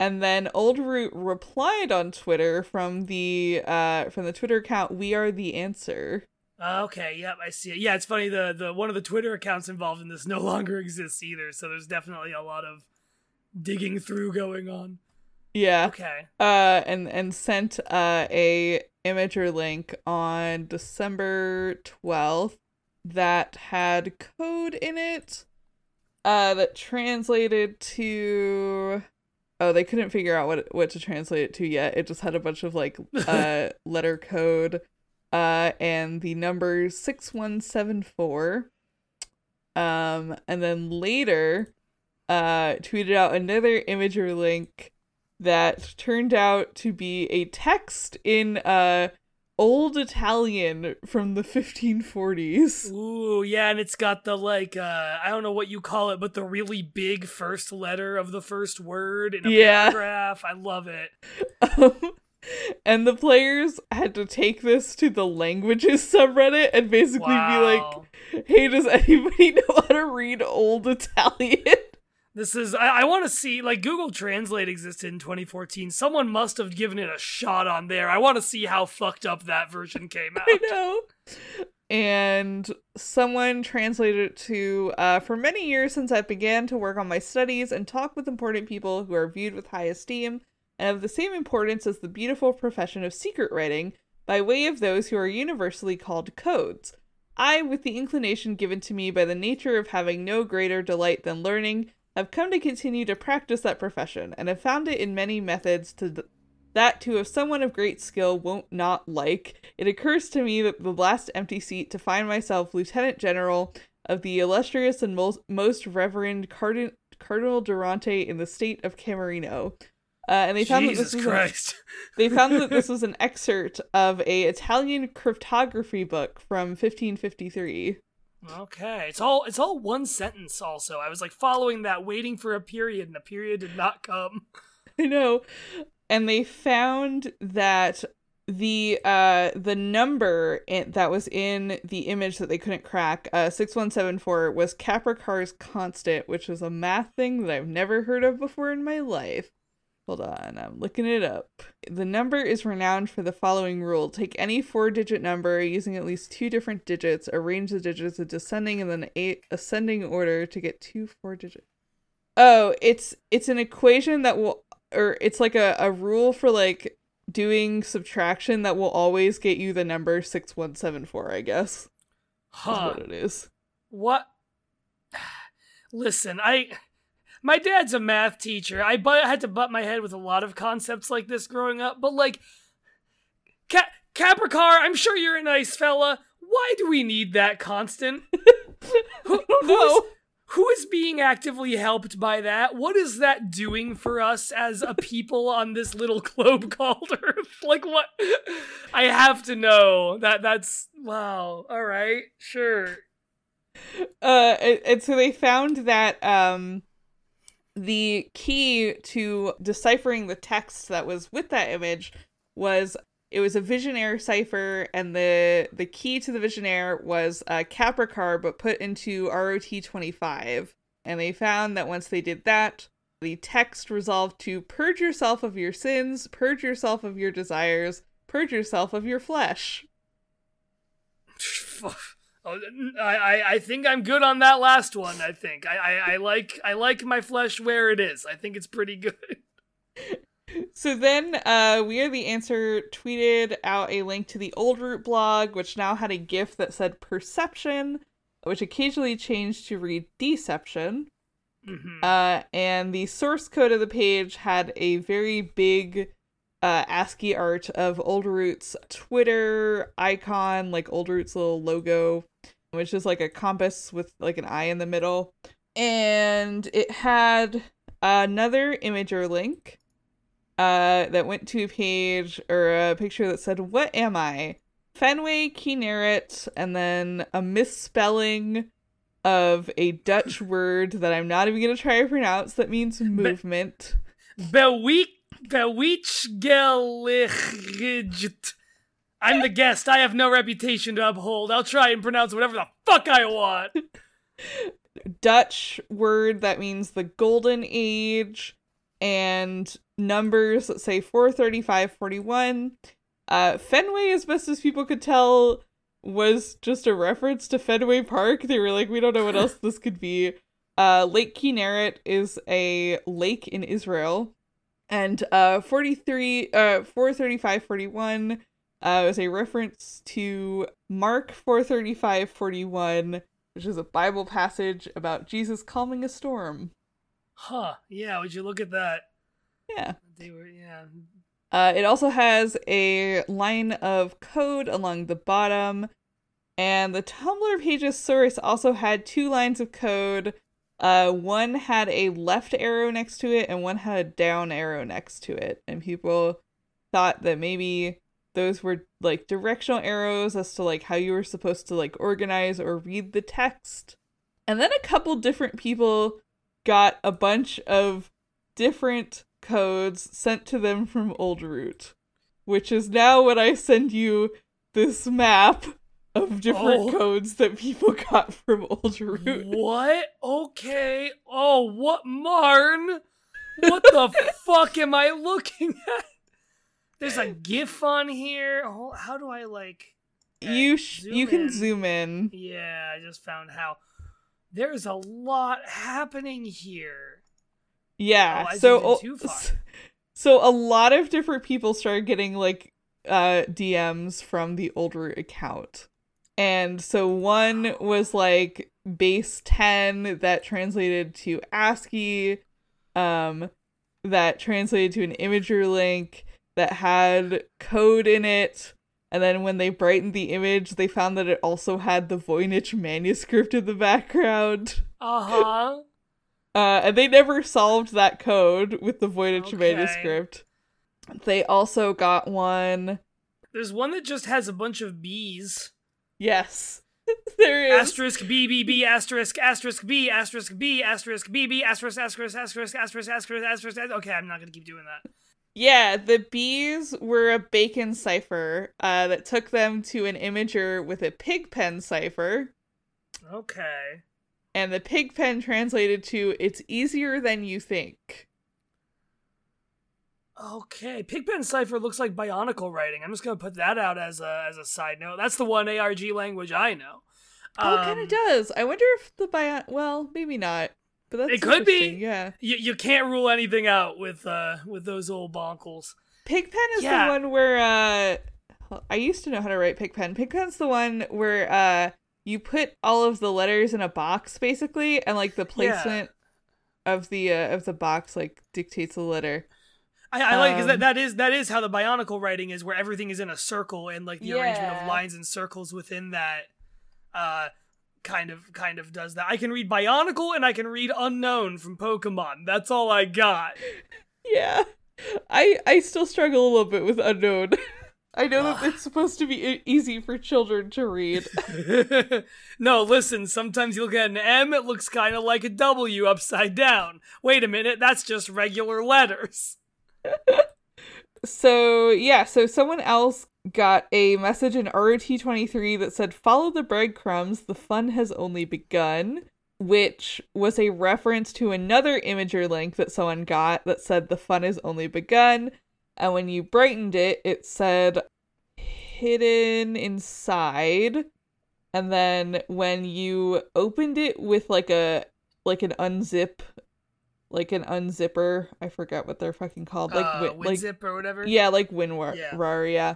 and then Old Root replied on Twitter from the uh from the Twitter account We Are the Answer.
Uh, okay, yep, I see it. Yeah, it's funny. The the one of the Twitter accounts involved in this no longer exists either. So there's definitely a lot of digging through going on.
Yeah.
Okay.
Uh, and and sent uh a Imgur link on December twelfth that had code in it uh that translated to oh they couldn't figure out what what to translate it to yet it just had a bunch of like uh letter code uh and the number 6174 um and then later uh tweeted out another Imgur link that turned out to be a text in uh old Italian from the 1540s.
Ooh, yeah, and it's got the like uh I don't know what you call it, but the really big first letter of the first word in a
Yeah.
paragraph. I love it.
Um, and the players had to take this to the languages subreddit and basically
Wow.
be like, hey, does anybody know how to read old Italian?
This is I, I want to see like Google Translate existed in 2014. Someone must have given it a shot on there. I want to see how fucked up that version came out.
I know. And someone translated it to uh, for many years since I began to work on my studies and talk with important people who are viewed with high esteem and of the same importance as the beautiful profession of secret writing by way of those who are universally called codes. I, with the inclination given to me by the nature of having no greater delight than learning, have come to continue to practice that profession and have found it in many methods to th- that to if someone of great skill won't not like, it occurs to me that the last empty seat to find myself Lieutenant General of the illustrious and most, most reverend Cardin- Cardinal Durante in the state of Camerino. Uh, and they found that this was an-
Christ.
they found that this was an excerpt of a Italian cryptography book from 1553.
Okay, it's all it's all one sentence. Also, I was like following that, waiting for a period, and the period did not come.
I know. And they found that the uh the number in, that was in the image that they couldn't crack uh 6174 was Kaprekar's constant which was a math thing that I've never heard of before in my life. Hold on, I'm looking it up. The number is renowned for the following rule. Take any four digit number using at least two different digits, arrange the digits in descending and then a- ascending order to get two four digits. Oh, it's it's an equation that will or it's like a, a rule for like doing subtraction that will always get you the number 6174, I guess.
Huh?
what it is.
What? Listen, I. My dad's a math teacher. I but, had to butt my head with a lot of concepts like this growing up, but like. Ca- Kaprekar, I'm sure you're a nice fella. Why do we need that constant? Who, who, is, who is being actively helped by that? What is that doing for us as a people on this little globe called Earth? Like what? I have to know that. That's wow. All right, sure.
Uh and, and so they found that um the key to deciphering the text that was with that image was it was a Vigenère cipher and the the key to the Vigenère was a Kaprekar but put into rot 25 and they found that once they did that the text resolved to purge yourself of your sins, purge yourself of your desires, purge yourself of your flesh.
Oh, I, I, think I'm good on that last one. I think I, I, I like I like my flesh where it is. I think it's pretty good.
So then, uh, We Are the Answer tweeted out a link to the Old Root blog, which now had a GIF that said perception, which occasionally changed to read deception.
Mhm.
Uh, and the source code of the page had a very big uh, ASCII art of Old Root's Twitter icon, like Old Root's little logo, which is like a compass with like an eye in the middle. And it had another Imgur link uh, that went to a page or a picture that said, What am I? Fenway Kinneret, and then a misspelling of a Dutch word that I'm not even going to try to pronounce that means movement.
Beweek Beweechgelicht. I'm the guest. I have no reputation to uphold. I'll try and pronounce whatever the fuck I want.
Dutch word that means the golden age and numbers that say 435 41 uh fenway as best as people could tell was just a reference to fenway park they were like we don't know what else this could be uh lake kinneret is a lake in israel and uh 43 uh 435 41 uh is a reference to mark 435 41 which is a bible passage about jesus calming a storm
Huh. Yeah, would you look at that?
yeah
They were yeah.
Uh, it also has a line of code along the bottom, and the Tumblr page's source also had two lines of code. Uh, one had a left arrow next to it, and one had a down arrow next to it. And people thought that maybe those were like directional arrows as to like how you were supposed to like organize or read the text. And then a couple different people got a bunch of different codes sent to them from Old Root, which is now when I send you this map of different
Oh.
codes that people got from Old Root.
What? Okay. Oh, what Marn? What the fuck am I looking at? There's a GIF on here. Oh, how do I like?
You sh- you can
in.
zoom in.
Yeah, I just found how. There's a lot happening here.
Yeah.
Oh,
so so a lot of different people started getting like uh DMs from the Old Root account. And so one was like base 10 that translated to ASCII um that translated to an Imgur link that had code in it. And then when they brightened the image, they found that it also had the Voynich manuscript in the background.
Uh huh.
Uh, and they never solved that code with the Voynich
Okay.
manuscript. They also got one.
There's one that just has a bunch of bees.
Yes, there is.
Asterisk B B B asterisk asterisk B asterisk B asterisk B B asterisk asterisk asterisk asterisk asterisk asterisk. Okay, I'm not gonna keep doing that.
Yeah, the bees were a bacon cipher uh, that took them to an Imgur with a pig pen cipher.
Okay.
And the pig pen translated to "It's easier than you think."
Okay, Pigpen Cipher looks like Bionicle writing. I'm just gonna put that out as a as a side note. That's the one ARG language I know.
Oh, it kind
Um,
of does. I wonder if the bion. Well, maybe not. But that's
It could be.
Yeah.
You, you can't rule anything out with uh with those old bonkles.
Pigpen is
Yeah.
the one where uh I used to know how to write Pigpen. Pigpen's the one where uh you put all of the letters in a box basically and like the placement of the uh, of the box like dictates the letter.
I, I like because that,
Um,
that is that is how the Bionicle writing is, where everything is in a circle and like the arrangement of lines and circles within that uh kind of kind of does that. I can read Bionicle and I can read Unknown from Pokemon. That's all I got.
Yeah. I I still struggle a little bit with unknown. I know that it's supposed to be easy for children to read.
no, listen, sometimes you look at an M, it looks kind of like a W upside down. Wait a minute, that's just regular letters.
So yeah, so someone else got a message in ROT23 that said, "Follow the breadcrumbs. The fun has only begun." which was a reference to another Imgur link that someone got that said the fun has only begun. And when you brightened it, it said hidden inside. And then when you opened it with like a like an unzip like an unzipper, I forget what they're fucking called. Like
uh,
wi- like
or whatever.
yeah, like WinRAR,
Yeah.
yeah.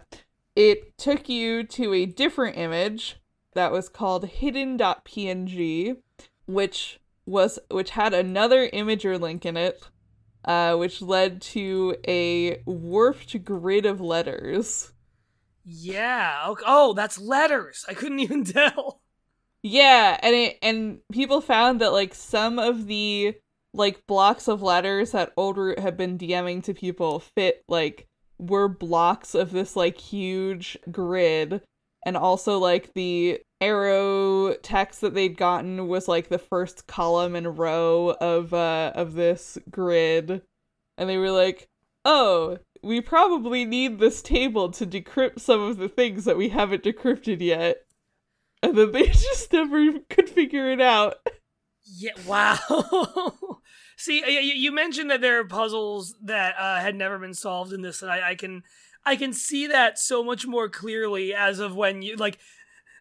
It took you to a different image that was called hidden.png, which was which had another Imgur link in it, uh, which led to a warped grid of letters.
Yeah. Okay. Oh, that's letters. I couldn't even tell.
Yeah, and it and people found that like some of the like blocks of letters that Old Root had been DMing to people fit like were blocks of this like huge grid and also like the arrow text that they'd gotten was like the first column and row of uh of this grid and they were like oh we probably need this table to decrypt some of the things that we haven't decrypted yet and then they just never could figure it out
Yeah. Wow. See, you mentioned that there are puzzles that uh, had never been solved in this, and I, I can, I can see that so much more clearly as of when you like.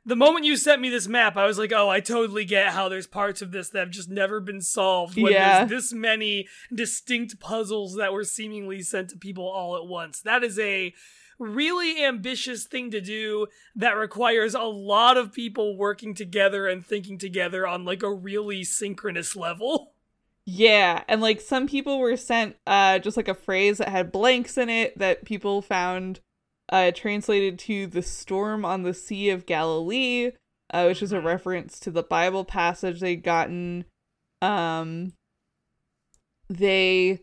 The moment you sent me this map, I was like, "Oh, I totally get how there's parts of this that have just never been solved." When
Yeah.
there's this many distinct puzzles that were seemingly sent to people all at once. That is a really ambitious thing to do that requires a lot of people working together and thinking together on like a really synchronous level.
Yeah, and like some people were sent uh just like a phrase that had blanks in it that people found uh translated to the storm on the Sea of Galilee, uh, which is a
Mhm.
reference to the Bible passage they'd gotten. Um they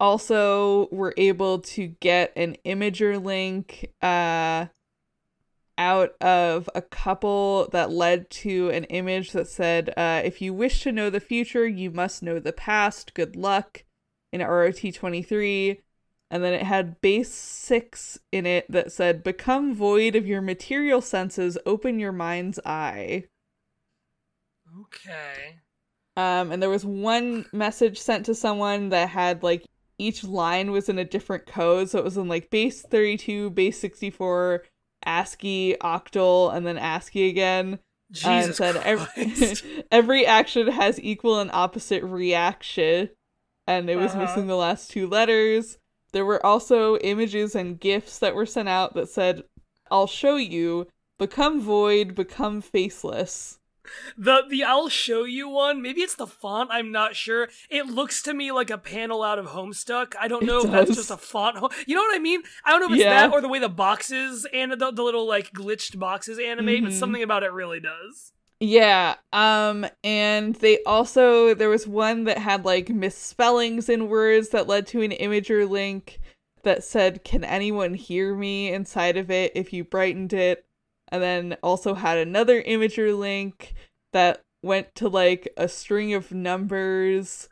also were able to get an Imgur link uh out of a couple that led to an image that said, uh, if you wish to know the future, you must know the past. Good luck in ROT 23. And then it had base six in it that said, become void of your material senses, open your mind's eye.
Okay.
Um, and there was one message sent to someone that had like each line was in a different code. So it was in like base 32, base 64, ASCII, octal, and then ASCII again. and
Jesus
said
Christ.
every, every action has equal and opposite reaction. And it was
Uh-huh.
missing the last two letters. There were also images and gifs that were sent out that said, I'll show you, become void, become faceless.
The the I'll show you one. Maybe it's the font. I'm not sure. It looks to me like a panel out of Homestuck. I don't
It
know if that's just a font. You know what I mean? I don't know if it's
Yeah.
that or the way the boxes and the, the little like glitched boxes animate, but
Mhm.
something about it really does.
Yeah, um and they also there was one that had like misspellings in words that led to an Imgur link that said can anyone hear me inside of it if you brightened it and then also had another Imgur link that went to like a string of numbers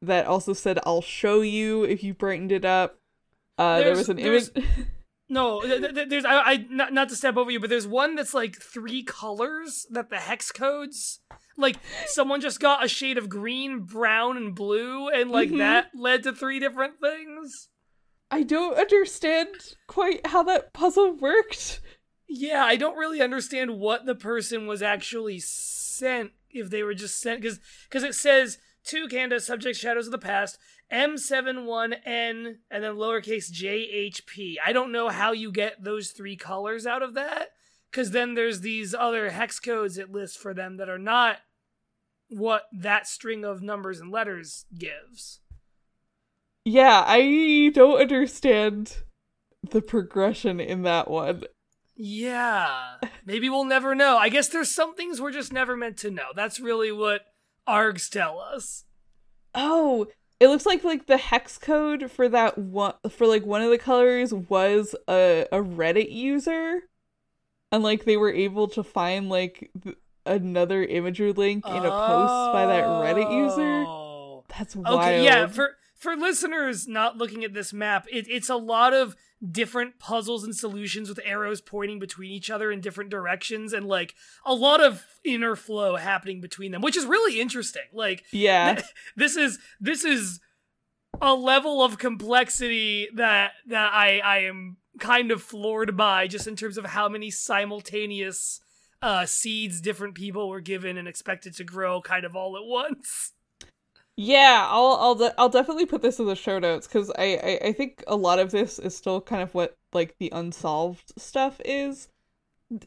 that also said I'll show you if you brightened it up. Uh there was an image
No, th- th- th- there's I, I not not to step over you, but there's one that's like three colors that the hex codes. Like someone just got a shade of green, brown, and blue, and like
Mhm.
that led to three different things.
I don't understand quite how that puzzle worked.
Yeah, I don't really understand what the person was actually sent if they were just sent because because it says to Candace subject shadows of the past M71N and then lowercase JHP. I don't know how you get those three colors out of that because then there's these other hex codes it lists for them that are not what that string of numbers and letters gives.
Yeah, I don't understand the progression in that one.
Yeah. Maybe we'll never know. I guess there's some things we're just never meant to know. That's really what ARGs tell us.
Oh, it looks like like the hex code for that one for like one of the colors was a a Reddit user, and like they were able to find like th- another Imgur link in a post by that Reddit user.
Oh.
That's wild.
Okay, yeah, for for listeners not looking at this map, it, it's a lot of different puzzles and solutions with arrows pointing between each other in different directions and like a lot of inner flow happening between them, which is really interesting. Like
Yeah.
th- this is this is a level of complexity that that I I am kind of floored by just in terms of how many simultaneous uh seeds different people were given and expected to grow kind of all at once.
Yeah, I'll I'll de- I'll definitely put this in the show notes because I, I I think a lot of this is still kind of what like the unsolved stuff is.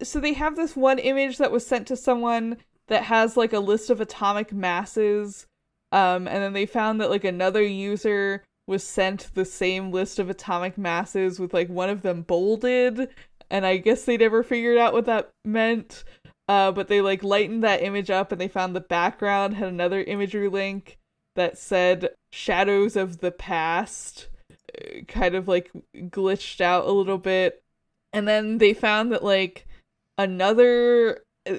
So they have this one image that was sent to someone that has like a list of atomic masses, um, and then they found that like another user was sent the same list of atomic masses with like one of them bolded, and I guess they never figured out what that meant. Uh, but they like lightened that image up and they found the background had another Imgur link that said shadows of the past uh, kind of like glitched out a little bit and then they found that like another uh,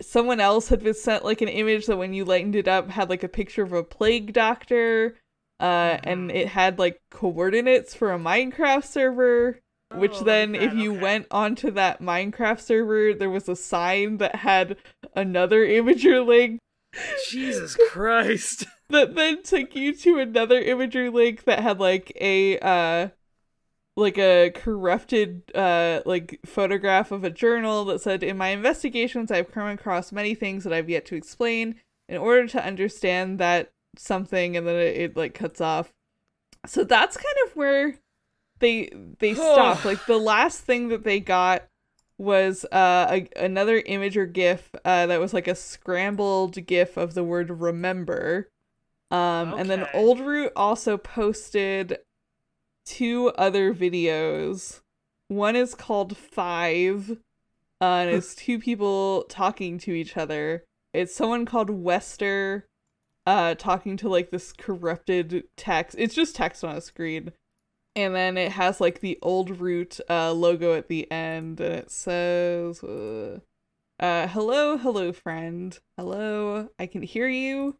someone else had been sent like an image that when you lightened it up had like a picture of a plague doctor uh and
Mhm.
it had like coordinates for a minecraft server which
Oh,
then
like
if you
okay.
went onto that minecraft server there was a sign that had another Imgur link
Jesus Christ.
That then took you to another Imgur link that had like a uh like a corrupted uh like photograph of a journal that said in my investigations I've come across many things that I've yet to explain in order to understand that something and then it, it like cuts off. So that's kind of where they they stop. like the last thing that they got was uh a, another image or gif uh that was like a scrambled gif of the word remember um and then old root also posted two other videos. One is called five uh, and it's two people talking to each other. It's someone called wester uh talking to like this corrupted text. It's just text on a screen. And then it has like the old root uh logo at the end and it says uh, uh hello hello friend. Hello i can hear you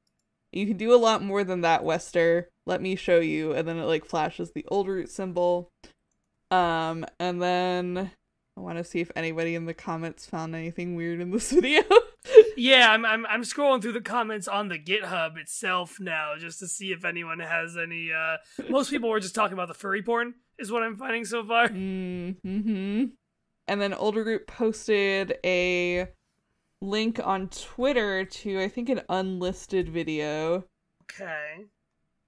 you can do a lot more than that wester let me show you and then it like flashes the old root symbol um and then i want to see if anybody in the comments found anything weird in this video
Yeah, I'm, I'm I'm scrolling through the comments on the GitHub itself now just to see if anyone has any uh most people were just talking about the furry porn is what I'm finding so far.
Mm-hmm. And then Old Root posted a link on Twitter to I think an unlisted video.
Okay.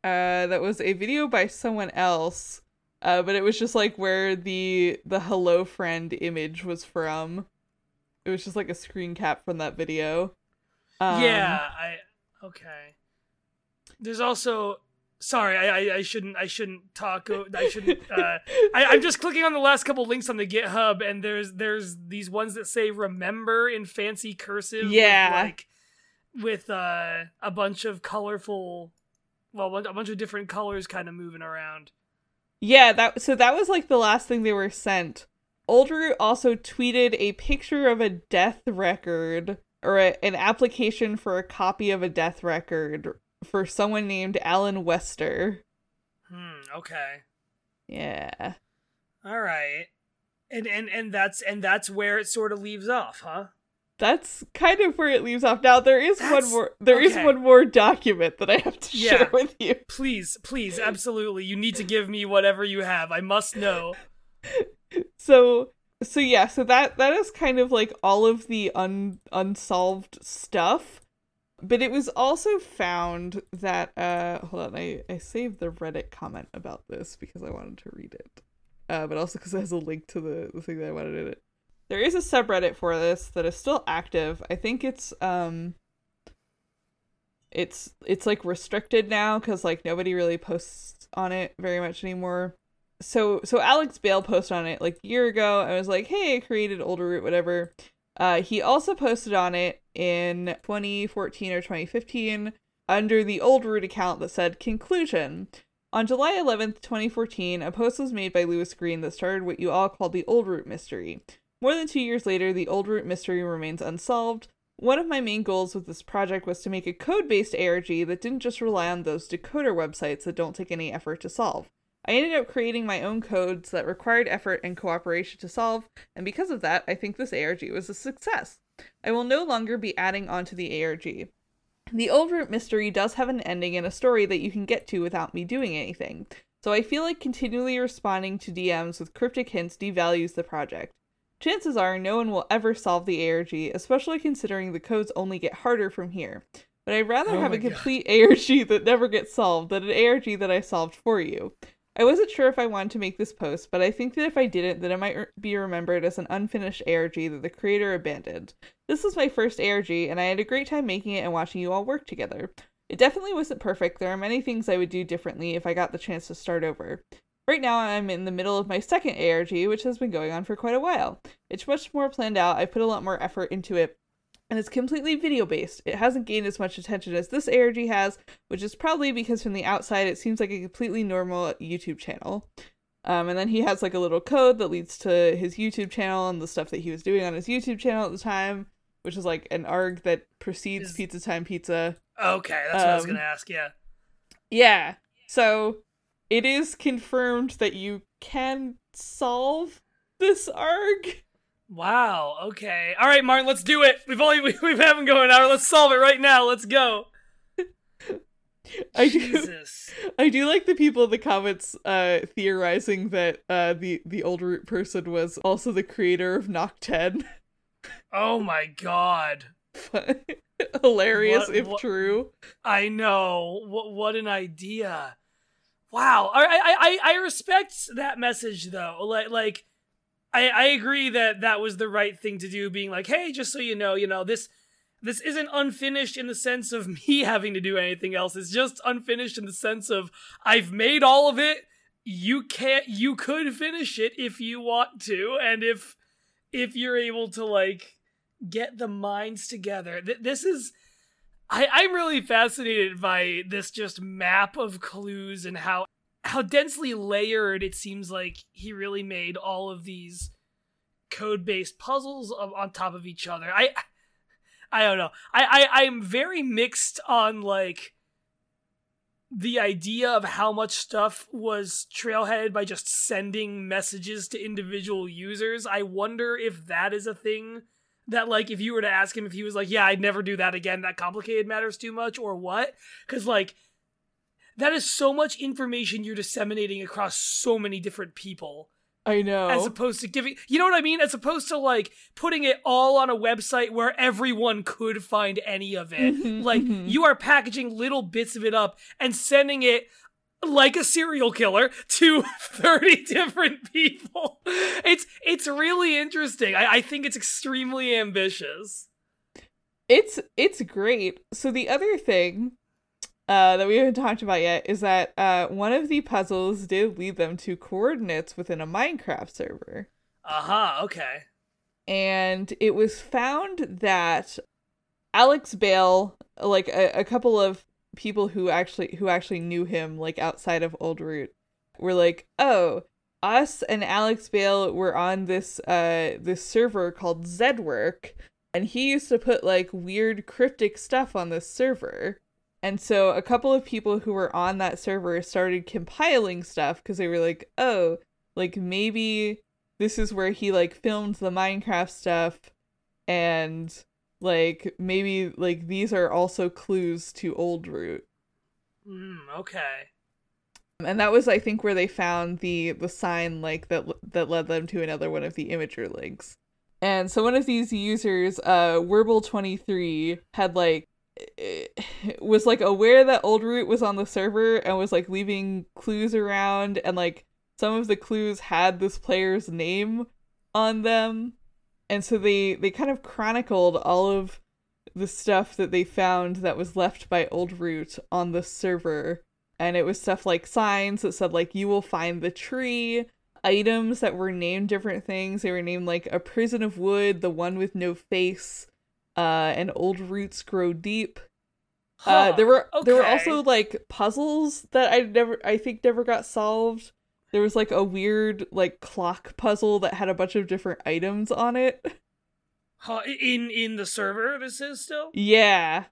Uh that was a video by someone else. Uh but it was just like where the the hello friend image was from. It was just like a screen cap from that video. Um,
yeah, I okay. There's also sorry, I, I I shouldn't I shouldn't talk I shouldn't uh I, I'm just clicking on the last couple links on the GitHub, and there's there's these ones that say "remember" in fancy cursive. with,
Yeah.
like with uh, a bunch of colorful, well, a bunch of different colors kind of moving around.
Yeah, that so that was like the last thing they were sent. Oldroot also tweeted a picture of a death record or a, an application for a copy of a death record for someone named Alan Wester.
Hmm. Okay.
Yeah.
All right. And and and that's and that's where it sort of leaves off, huh?
That's kind of where it leaves off. Now there is
That's-
one more there is
okay.
one more document that I have to
Yeah.
share with you.
Please, please, absolutely. You need to give me whatever you have. I must know.
so so yeah so that that is kind of like all of the un unsolved stuff but it was also found that uh hold on i i saved the reddit comment about this because i wanted to read it. Uh but also because it has a link to the, the thing that i wanted in it. There is a subreddit for this that is still active. I think it's um it's it's like restricted now because like nobody really posts on it very much anymore. So so Alex Bale posted on it like a year ago and was like, "Hey, I created Older Root, whatever." Uh, he also posted on it in 2014 or 2015 under the Old Root account that said conclusion. On July 11th, 2014, a post was made by Lewis Green that started what you all call the Old Root mystery. More than two years later, the Old Root mystery remains unsolved. One of my main goals with this project was to make a code based ARG that didn't just rely on those decoder websites that don't take any effort to solve. I ended up creating my own codes that required effort and cooperation to solve, and because of that, I think this ARG was a success. I will no longer be adding on to the ARG. The Old Root mystery does have an ending and a story that you can get to without me doing anything, so I feel like continually responding to DMs with cryptic hints devalues the project. Chances are no one will ever solve the ARG, especially considering the codes only get harder from here. But I'd rather
Oh
have a
God.
complete ARG that never gets solved than an ARG that I solved for you. I wasn't sure if I wanted to make this post, but I think that if I didn't, then it might re- be remembered as an unfinished ARG that the creator abandoned. This was my first ARG, and I had a great time making it and watching you all work together. It definitely wasn't perfect. There are many things I would do differently if I got the chance to start over. Right now, I'm in the middle of my second ARG, which has been going on for quite a while. It's much more planned out. I put a lot more effort into it, and it's completely video based. It hasn't gained as much attention as this ARG has, which is probably because from the outside it seems like a completely normal YouTube channel. Um, and then he has like a little code that leads to his YouTube channel and the stuff that he was doing on his YouTube channel at the time, which is like an ARG that precedes
Is-
Pizza Time Pizza.
Okay, that's what I was
Um,
gonna ask. Yeah.
Yeah. So it is confirmed that you can solve this ARG.
Wow. Okay. All right, Martin. Let's do it. We've only we, we've been going hour. Let's solve it right now. Let's go.
I do
Jesus.
I do like the people in the comments uh theorizing that uh the the old root person was also the creator of Knock 10.
Oh my God.
Hilarious
What-
if
what-
true.
I know. What what an idea. Wow. I I I, I respect that message though. Like like I I agree that that was the right thing to do. Being like, hey, just so you know, you know this. This isn't unfinished in the sense of me having to do anything else. It's just unfinished in the sense of I've made all of it. You can't you could finish it if you want to and if if you're able to like get the minds together. Th- this is I, I'm really fascinated by this just map of clues and how how densely layered it seems like he really made all of these code-based puzzles of, on top of each other. I I don't know. I, I I'm very mixed on like the idea of how much stuff was trailheaded by just sending messages to individual users. I wonder if that is a thing that like if you were to ask him if he was like, "Yeah, I'd never do that again. That complicated matters too much," or what? Cuz like that is so much information you're disseminating across so many different people
I know.
as opposed to giving you know what i mean as opposed to like putting it all on a website where everyone could find any of it
Mhm,
like
mhm.
you are packaging little bits of it up and sending it like a serial killer to 30 different people it's it's really interesting i, I think it's extremely ambitious
It's it's great. So the other thing uh, that we haven't talked about yet is that uh, one of the puzzles did lead them to coordinates within a Minecraft server,
uh-huh okay
and it was found that Alex Bale, like a, a couple of people who actually who actually knew him, like outside of Old Root, were like, oh. Us and Alex Bale were on this uh this server called Zedwork, and he used to put like weird cryptic stuff on this server. And so a couple of people who were on that server started compiling stuff because they were like, oh, like maybe this is where he like filmed the Minecraft stuff and like maybe like these are also clues to Old Root.
mm, okay
And that was I think where they found the the sign like that that led them to another one of the Imgur links. And so one of these users, uh Werble23 had like was like aware that Old Root was on the server and was like leaving clues around and like some of the clues had this player's name on them. And so they they kind of chronicled all of the stuff that they found that was left by Old Root on the server. And it was stuff like signs that said like you will find the tree. Items that were named different things. They were named like a prison of wood the one with no face uh and old roots grow deep uh there were there were also like puzzles that i never i think never got solved there was like a weird like clock puzzle that had a bunch of different items on it
Huh, in in the server this is still?
Yeah.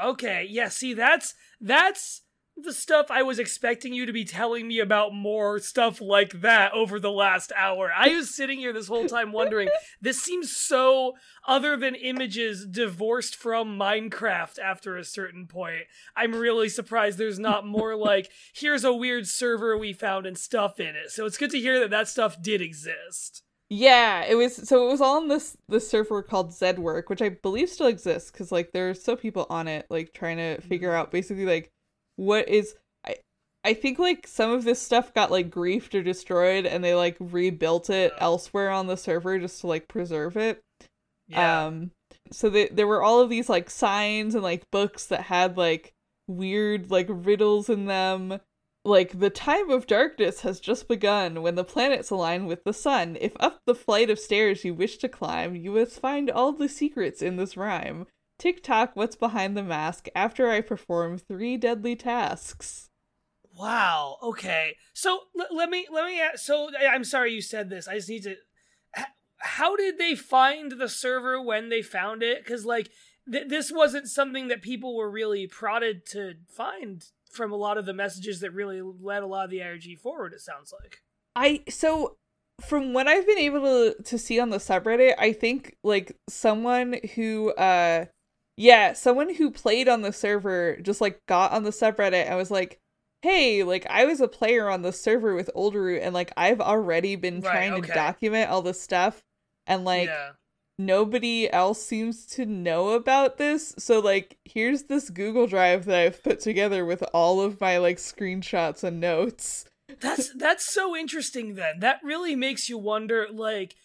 Okay. Yeah, see that's that's the stuff I was expecting you to be telling me about more stuff like that over the last hour. I was sitting here this whole time wondering, this seems so other than images divorced from Minecraft after a certain point. I'm really surprised there's not more like, here's a weird server we found and stuff in it. So it's good to hear that that stuff did exist.
Yeah, it was so it was all on this this server called Zedwork, which I believe still exists because like there's still people on it like trying to figure mm-hmm. out basically like what is I I think like some of this stuff got like griefed or destroyed and they like rebuilt it elsewhere on the server just to like preserve it.
Yeah.
Um so they, there were all of these like signs and like books that had like weird like riddles in them. Like the time of darkness has just begun when the planets align with the sun. If up the flight of stairs you wish to climb, you must find all the secrets in this rhyme. Tick tock, what's behind the mask after I perform three deadly tasks?
Wow. Okay. So l- let me let me ask, so I- I'm sorry you said this. I just need to how did they find the server when they found it cuz like th- this wasn't something that people were really prodded to find from a lot of the messages that really led a lot of the ARG forward it sounds like.
I so from what I've been able to to see on the subreddit, I think like someone who uh yeah, someone who played on the server just like got on the subreddit and was like, "Hey, like I was a player on the server with Oldroot and like I've already been
Right,
trying
okay.
to document all this stuff and like
yeah.
nobody else seems to know about this. So like here's this Google Drive that I've put together with all of my like screenshots and notes."
That's that's so interesting then. That really makes you wonder like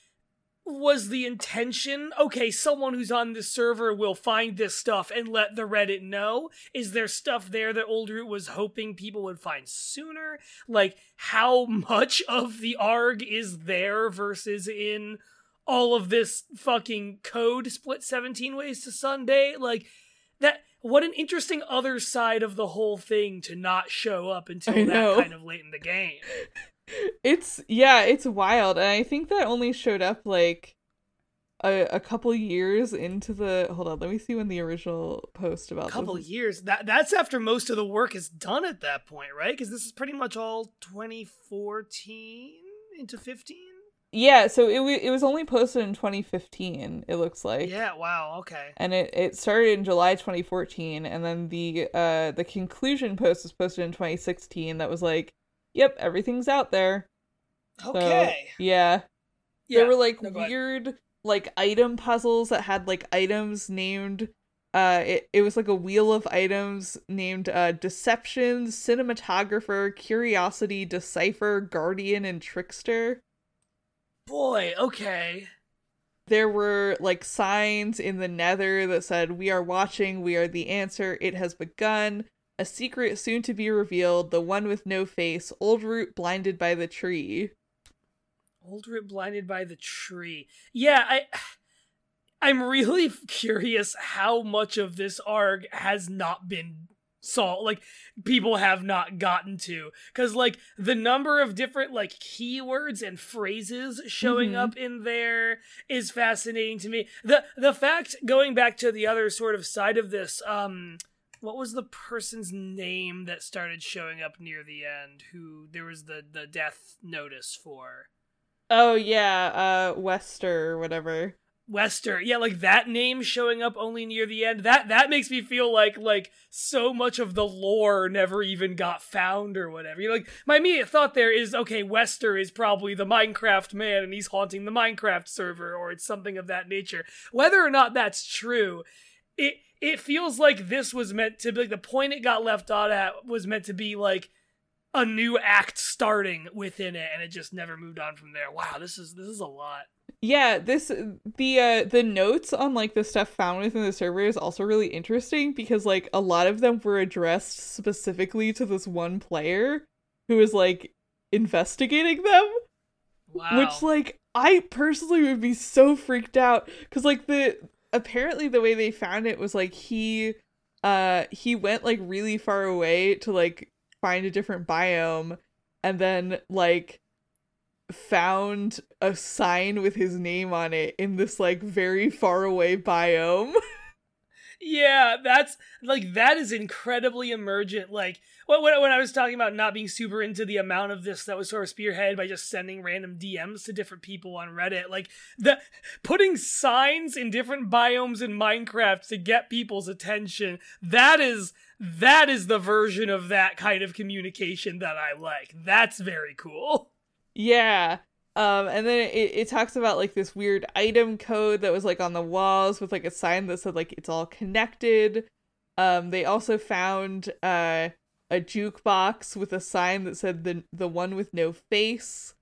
was the intention okay someone who's on this server will find this stuff and let the reddit know. Is there stuff there that old root was hoping people would find sooner? Like how much of the arg is there versus in all of this fucking code split 17 ways to sunday? Like that what an interesting other side of the whole thing to not show up until that kind of late in the game
It's yeah, it's wild, and I think that only showed up like a a couple years into the. Hold on, let me see when the original post about
a couple
this.
years. That that's after most of the work is done at that point, right? Because this is pretty much all 2014 into 15.
Yeah, so it wa- it was only posted in 2015. It looks like.
Yeah. Wow. Okay.
And it, it started in July 2014, and then the uh the conclusion post was posted in 2016. That was like, "Yep, everything's out there." So,
Okay.
yeah,
yeah.
there were like
No,
weird like item puzzles that had like items named uh it, it was like a wheel of items named uh deception cinematographer curiosity decipher guardian and trickster
Boy. Okay.
there were like signs in the nether that said we are watching we are the answer it has begun a secret soon to be revealed the one with no face old root blinded by the tree
Old root blinded by the tree. Yeah. I. I'm really curious how much of this arg has not been solved. Like people have not gotten to because like the number of different like keywords and phrases showing
Mhm.
up in there is fascinating to me the the fact going back to the other sort of side of this um what was the person's name that started showing up near the end who there was the the death notice for
oh yeah uh wester or whatever
Wester, yeah, like that name showing up only near the end. That that makes me feel like like so much of the lore never even got found or whatever. You're like my immediate thought there is okay, Wester is probably the Minecraft man and he's haunting the Minecraft server or it's something of that nature. Whether or not that's true, it it feels like this was meant to be like the point it got left out at was meant to be like a new act starting within it and it just never moved on from there. Wow, this is this is a lot.
yeah this the uh the notes on like the stuff found within the server is also really interesting because like a lot of them were addressed specifically to this one player who is like investigating them
Wow.
which like i personally would be so freaked out because like the apparently the way they found it was like he uh he went like really far away to like find a different biome and then like found a sign with his name on it in this like very far away biome.
Yeah, that's like that is incredibly emergent. Like when when I was talking about not being super into the amount of this that was sort of spearheaded by just sending random DMs to different people on Reddit, like the putting signs in different biomes in Minecraft to get people's attention. That is that is the version of that kind of communication that I like. That's very cool.
Yeah. Um, and then it, it talks about like this weird item code that was like on the walls with like a sign that said like it's all connected. Um, they also found uh a jukebox with a sign that said the the one with no face.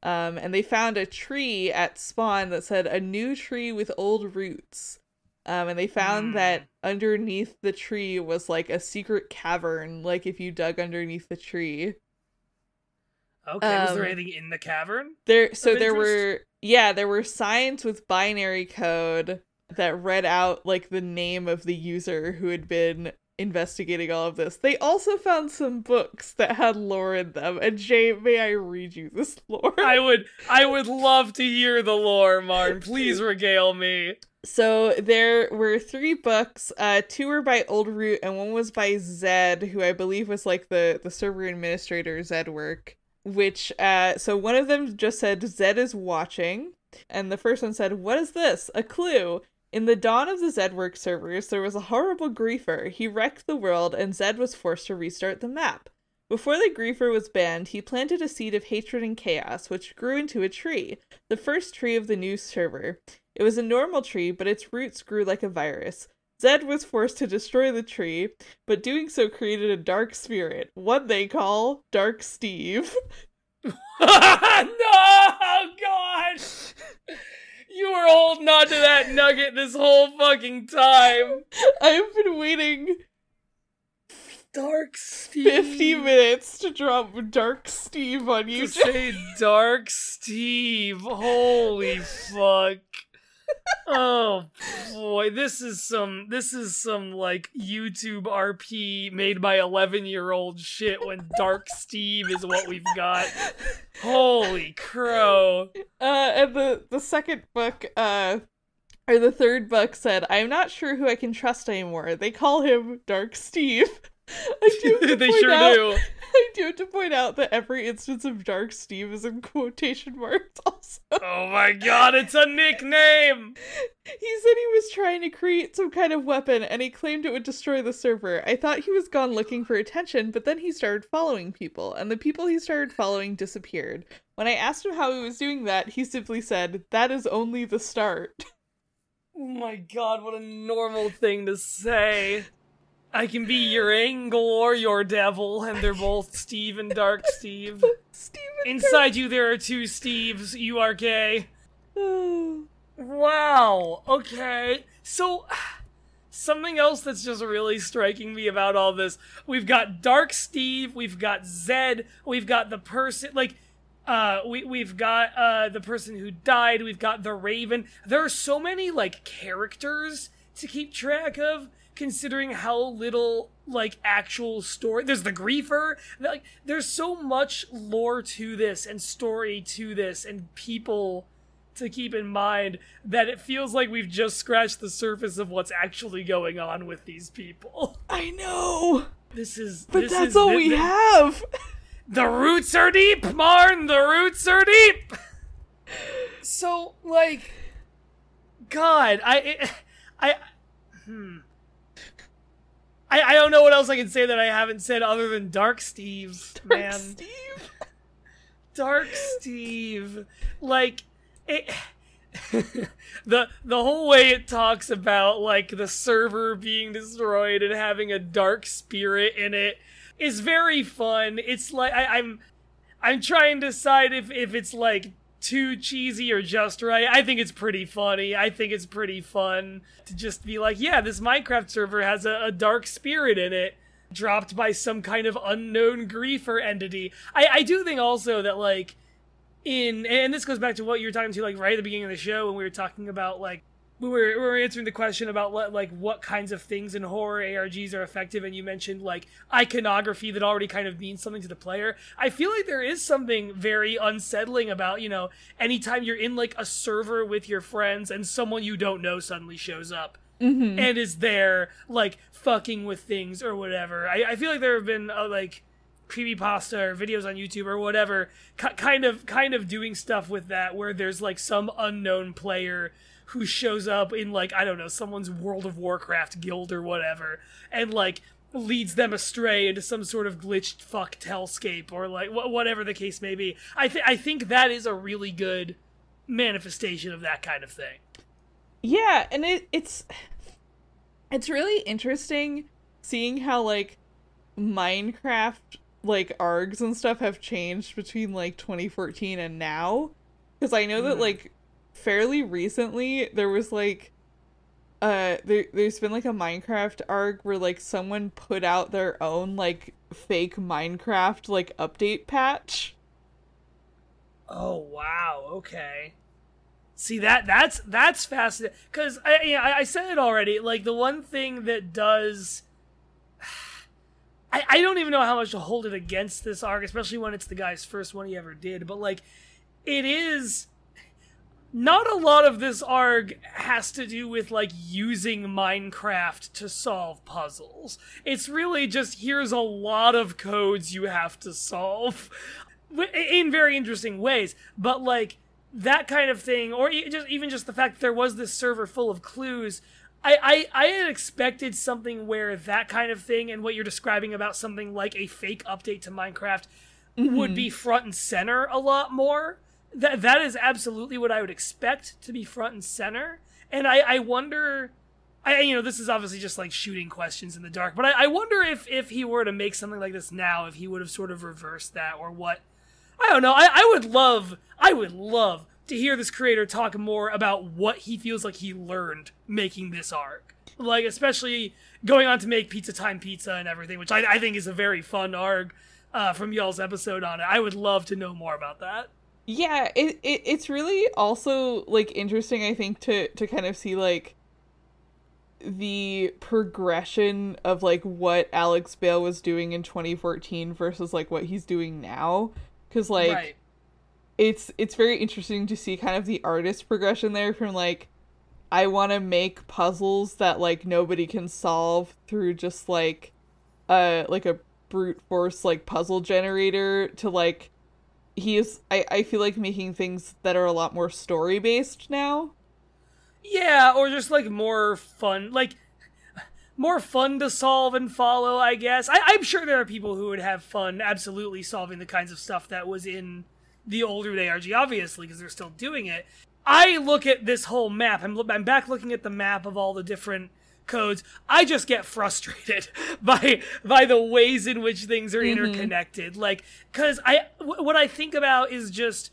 Um, and they found a tree at spawn that said a new tree with old roots. Um, and they found mm. that underneath the tree was like a secret cavern, like if you dug underneath the tree.
Okay, um, was there um, anything in the cavern?
There so there were yeah, there were signs with binary code that read out like the name of the user who had been investigating all of this. They also found some books that had lore in them. And Jay, may I read you this lore?
I would I would love to hear the lore, Martin. Please regale me.
So there were three books. Uh, two were by Old Root, and one was by Zed, who I believe was like the the server administrator Zedwork which uh so one of them just said Zed is watching and the first one said what is this a clue in the dawn of the Zedwork servers there was a horrible griefer. He wrecked the world and Zed was forced to restart the map. Before the griefer was banned he planted a seed of hatred and chaos which grew into a tree the first tree of the new server. It was a normal tree but its roots grew like a virus. Zed was forced to destroy the tree, but doing so created a dark spirit, one they call Dark Steve.
no, oh, God! You were holding on to that nugget this whole fucking time.
I've been waiting
Dark Steve.
50 minutes to drop Dark Steve on you.
To say Dark Steve. Holy fuck oh boy, this is some this is some like YouTube RP made by 11 year old shit when Dark Steve is what we've got. Holy crow.
Uh and the the second book uh or the third book said, I'm not sure who I can trust anymore. They call him Dark Steve. I do they sure out, do. I do have to point out that every instance of Dark Steve is in quotation marks also.
Oh my god, it's a nickname!
He said he was trying to create some kind of weapon and he claimed it would destroy the server. I thought he was gone looking for attention, but then he started following people, and the people he started following disappeared. When I asked him how he was doing that, he simply said, That is only the start.
Oh my god, what a normal thing to say. I can be your angel or your devil, and they're both Steve and Dark Steve. Steve Inside Dark. you, there are two Steves. You are gay. wow. Okay. So, something else that's just really striking me about all this we've got Dark Steve, we've got Zed, we've got the person, like, uh, we we've got uh the person who died. We've got the Raven. There are so many like characters to keep track of considering how little like actual story there's the griefer like there's so much lore to this and story to this and people to keep in mind that it feels like we've just scratched the surface of what's actually going on with these people.
I know.
This is
but
this
that's is, all we have.
The roots are deep marn the roots are deep. So like god i i hmm I, I don't know what else I can say that I haven't said other than Dark Steve, man. Dark Steve. Dark Steve. Like it the the whole way it talks about like the server being destroyed and having a dark spirit in it is very fun. It's like I, I'm I'm trying to decide if if it's like too cheesy or just right. I think it's pretty funny. I think it's pretty fun to just be like, yeah, this Minecraft server has a, a dark spirit in it, dropped by some kind of unknown griefer entity. I, I do think also that like in and this goes back to what you were talking to like right at the beginning of the show when we were talking about like we were, we were answering the question about what, like what kinds of things in horror ARGs are effective, and you mentioned like iconography that already kind of means something to the player. I feel like there is something very unsettling about you know anytime you're in like a server with your friends and someone you don't know suddenly shows up
Mm-hmm.
and is there like fucking with things or whatever. I, I feel like there have been uh, like creepypasta or videos on YouTube or whatever, ki- kind of kind of doing stuff with that where there's like some unknown player who shows up in like I don't know someone's World of Warcraft guild or whatever, and like leads them astray into some sort of glitched fuck hellscape or like wh- whatever the case may be. I th- I think that is a really good manifestation of that kind of thing.
Yeah, and it it's it's really interesting seeing how like Minecraft like args and stuff have changed between like 2014 and now because I know that
Mhm.
like fairly recently there was like uh there there's been like a Minecraft ARG where like someone put out their own like fake Minecraft like update patch.
Oh wow, okay. See that that's that's fascinating because I yeah, I I said it already. Like the one thing that does, I I don't even know how much to hold it against this ARG, especially when it's the guy's first one he ever did. But like, it is not a lot of this arg has to do with like using Minecraft to solve puzzles. It's really just here's a lot of codes you have to solve in very interesting ways. But like that kind of thing, or just even just the fact that there was this server full of clues. I, I, I had expected something where that kind of thing and what you're describing about something like a fake update to Minecraft would mm-hmm. be front and center a lot more. That that is absolutely what I would expect to be front and center. And I, I wonder I you know, this is obviously just like shooting questions in the dark, but I, I wonder if if he were to make something like this now, if he would have sort of reversed that or what I don't know. I, I would love I would love to hear this creator talk more about what he feels like he learned making this ARG. Like especially going on to make Pizza Time Pizza and everything, which I, I think is a very fun ARG uh, from y'all's episode on it. I would love to know more about that.
Yeah, it, it it's really also like interesting I think to to kind of see like the progression of like what Alex Bale was doing in 2014 versus like what he's doing now cuz like
right.
it's it's very interesting to see kind of the artist progression there from like I want to make puzzles that like nobody can solve through just like uh like a brute force like puzzle generator to like he is I, I feel like making things that are a lot more story based now.
Yeah, or just like more fun, like more fun to solve and follow. I guess I, I'm sure there are people who would have fun absolutely solving the kinds of stuff that was in the older ARG, obviously, because they're still doing it. I look at this whole map. I'm I'm back looking at the map of all the different codes. I just get frustrated by by the ways in which things are mm-hmm. interconnected. Like, because I w- what I think about is just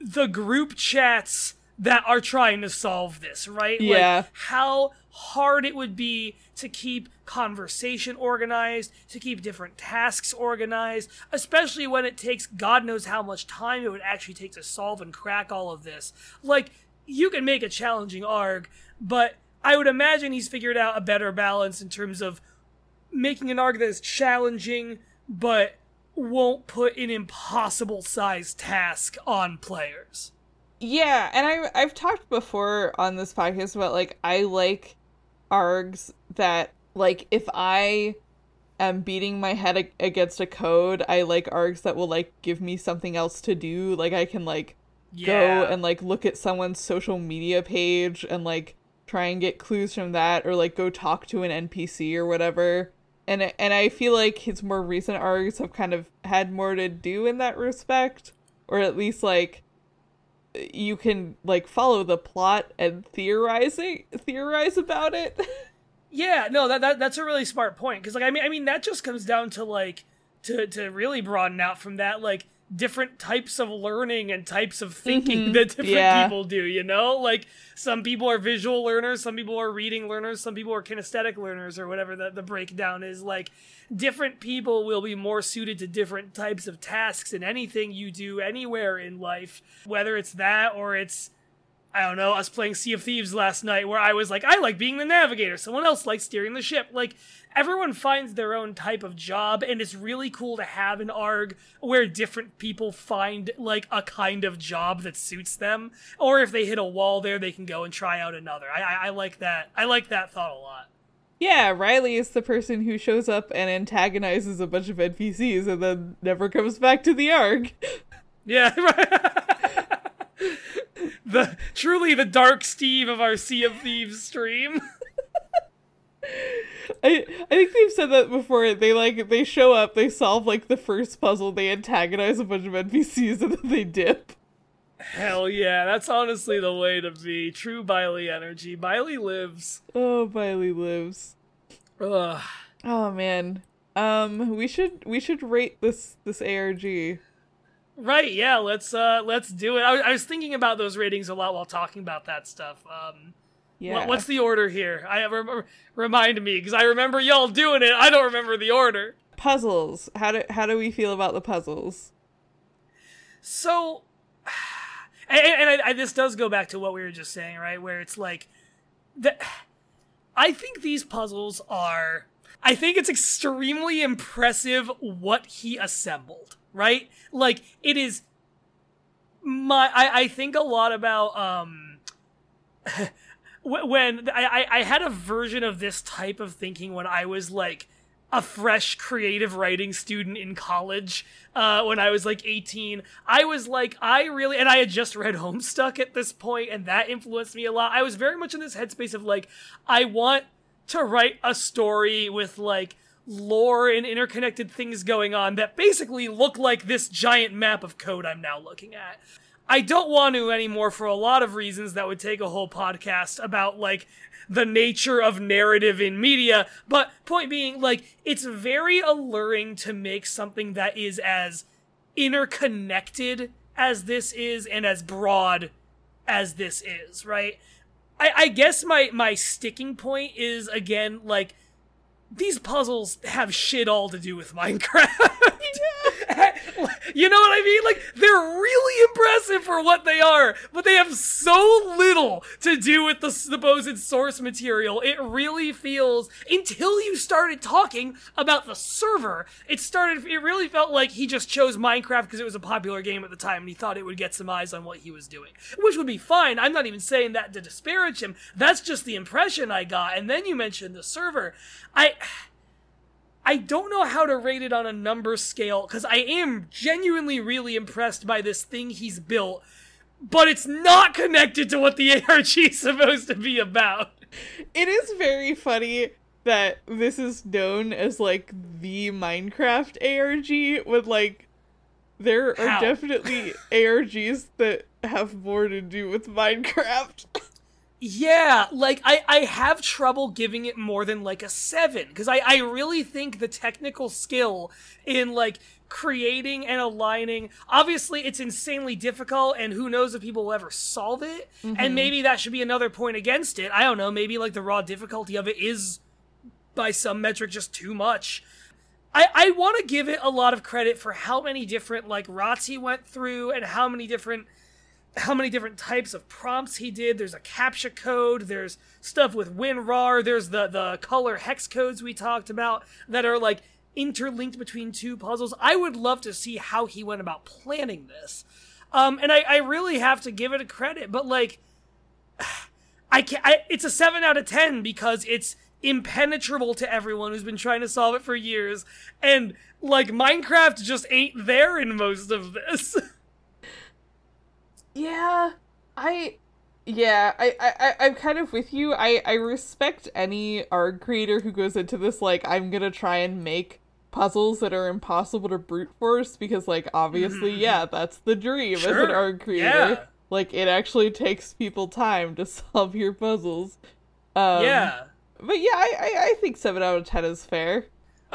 the group chats that are trying to solve this, right?
Yeah.
Like how hard it would be to keep conversation organized, to keep different tasks organized, especially when it takes God knows how much time it would actually take to solve and crack all of this. Like, you can make a challenging ARG, but I would imagine he's figured out a better balance in terms of making an ARG that is challenging, but won't put an impossible sized task on players.
Yeah, and I I've talked before on this podcast about like I like args that like if I am beating my head against a code, I like args that will like give me something else to do. Like I can like go and like look at someone's social media page and like try and get clues from that or like go talk to an NPC or whatever. And and I feel like his more recent ARGs have kind of had more to do in that respect or at least like you can like follow the plot and theorizing theorize about it.
Yeah, no, that, that that's a really smart point because like I mean I mean that just comes down to like to to really broaden out from that like different types of learning and types of thinking
Mhm,
that different
yeah.
people do, you know? Like some people are visual learners, some people are reading learners, some people are kinesthetic learners or whatever the, the breakdown is like different people will be more suited to different types of tasks in anything you do anywhere in life, whether it's that or it's I don't know, us playing Sea of Thieves last night where I was like, I like being the navigator, someone else likes steering the ship. Like, everyone finds their own type of job, and it's really cool to have an ARG where different people find like a kind of job that suits them. Or if they hit a wall there, they can go and try out another. I, I, I like that. I like that thought a lot.
Yeah, Riley is the person who shows up and antagonizes a bunch of NPCs and then never comes back to the ARG.
Yeah, right. The truly the dark Steve of our Sea of Thieves stream.
I I think they've said that before. They like they show up, they solve like the first puzzle, they antagonize a bunch of NPCs, and then they dip.
Hell yeah, that's honestly the way to be. True Biley energy. Biley lives.
Oh, Biley lives.
Ugh.
Oh man. Um, we should we should rate this this ARG.
Right, yeah, let's uh let's do it. I, I was thinking about those ratings a lot while talking about that stuff. Um
Yeah.
what, what's the order here? I remember remind me because I remember y'all doing it. I don't remember the order.
puzzles? How do how do we feel about the puzzles?
So, and, and I, I, this does go back to what we were just saying, right? Where it's like, the, I think these puzzles are. I think it's extremely impressive what he assembled, right? Like it is. My, I, I think a lot about um. when I, I had a version of this type of thinking when I was like a fresh creative writing student in college uh, when I was like 18. I was like, I really, and I had just read Homestuck at this point, and that influenced me a lot. I was very much in this headspace of like, I want to write a story with like lore and interconnected things going on that basically look like this giant map of code I'm now looking at. I don't want to anymore for a lot of reasons that would take a whole podcast about like the nature of narrative in media. But point being, like, it's very alluring to make something that is as interconnected as this is and as broad as this is, right? I, I guess my my sticking point is again like these puzzles have shit all to do with Minecraft. you know what I mean? Like, they're really impressive for what they are, but they have so little to do with the supposed source material. It really feels, until you started talking about the server, it started, it really felt like he just chose Minecraft because it was a popular game at the time and he thought it would get some eyes on what he was doing. Which would be fine. I'm not even saying that to disparage him. That's just the impression I got. And then you mentioned the server. I. I don't know how to rate it on a number scale because I am genuinely really impressed by this thing he's built, but it's not connected to what the ARG is supposed to be about.
It is very funny that this is known as like the Minecraft ARG with like there are
How?
definitely ARGs that have more to do with Minecraft.
Yeah, like I, I have trouble giving it more than like a seven because I, I really think the technical skill in like creating and aligning obviously it's insanely difficult and who knows if people will ever solve it and mm-hmm. maybe that should be another point against it. I don't know maybe like the raw difficulty of it is by some metric just too much. I, I want to give it a lot of credit for how many different like rots he went through and how many different how many different types of prompts he did. There's a captcha code. There's stuff with WinRAR. There's the the color hex codes we talked about that are like interlinked between two puzzles. I would love to see how he went about planning this. Um, and I, I really have to give it a credit, but like, I can I, It's a seven out of ten because it's impenetrable to everyone who's been trying to solve it for years, and like Minecraft just ain't there in most of this.
Yeah, I yeah, I, I, I- I'm kind of with you. I, I respect any ARG creator who goes into this like I'm gonna try and make puzzles that are impossible to brute force because like obviously yeah that's the dream as an ARG creator.
yeah.
Like it actually takes people time to solve your puzzles. Um,
yeah.
but yeah, I, I I think seven out of ten is fair.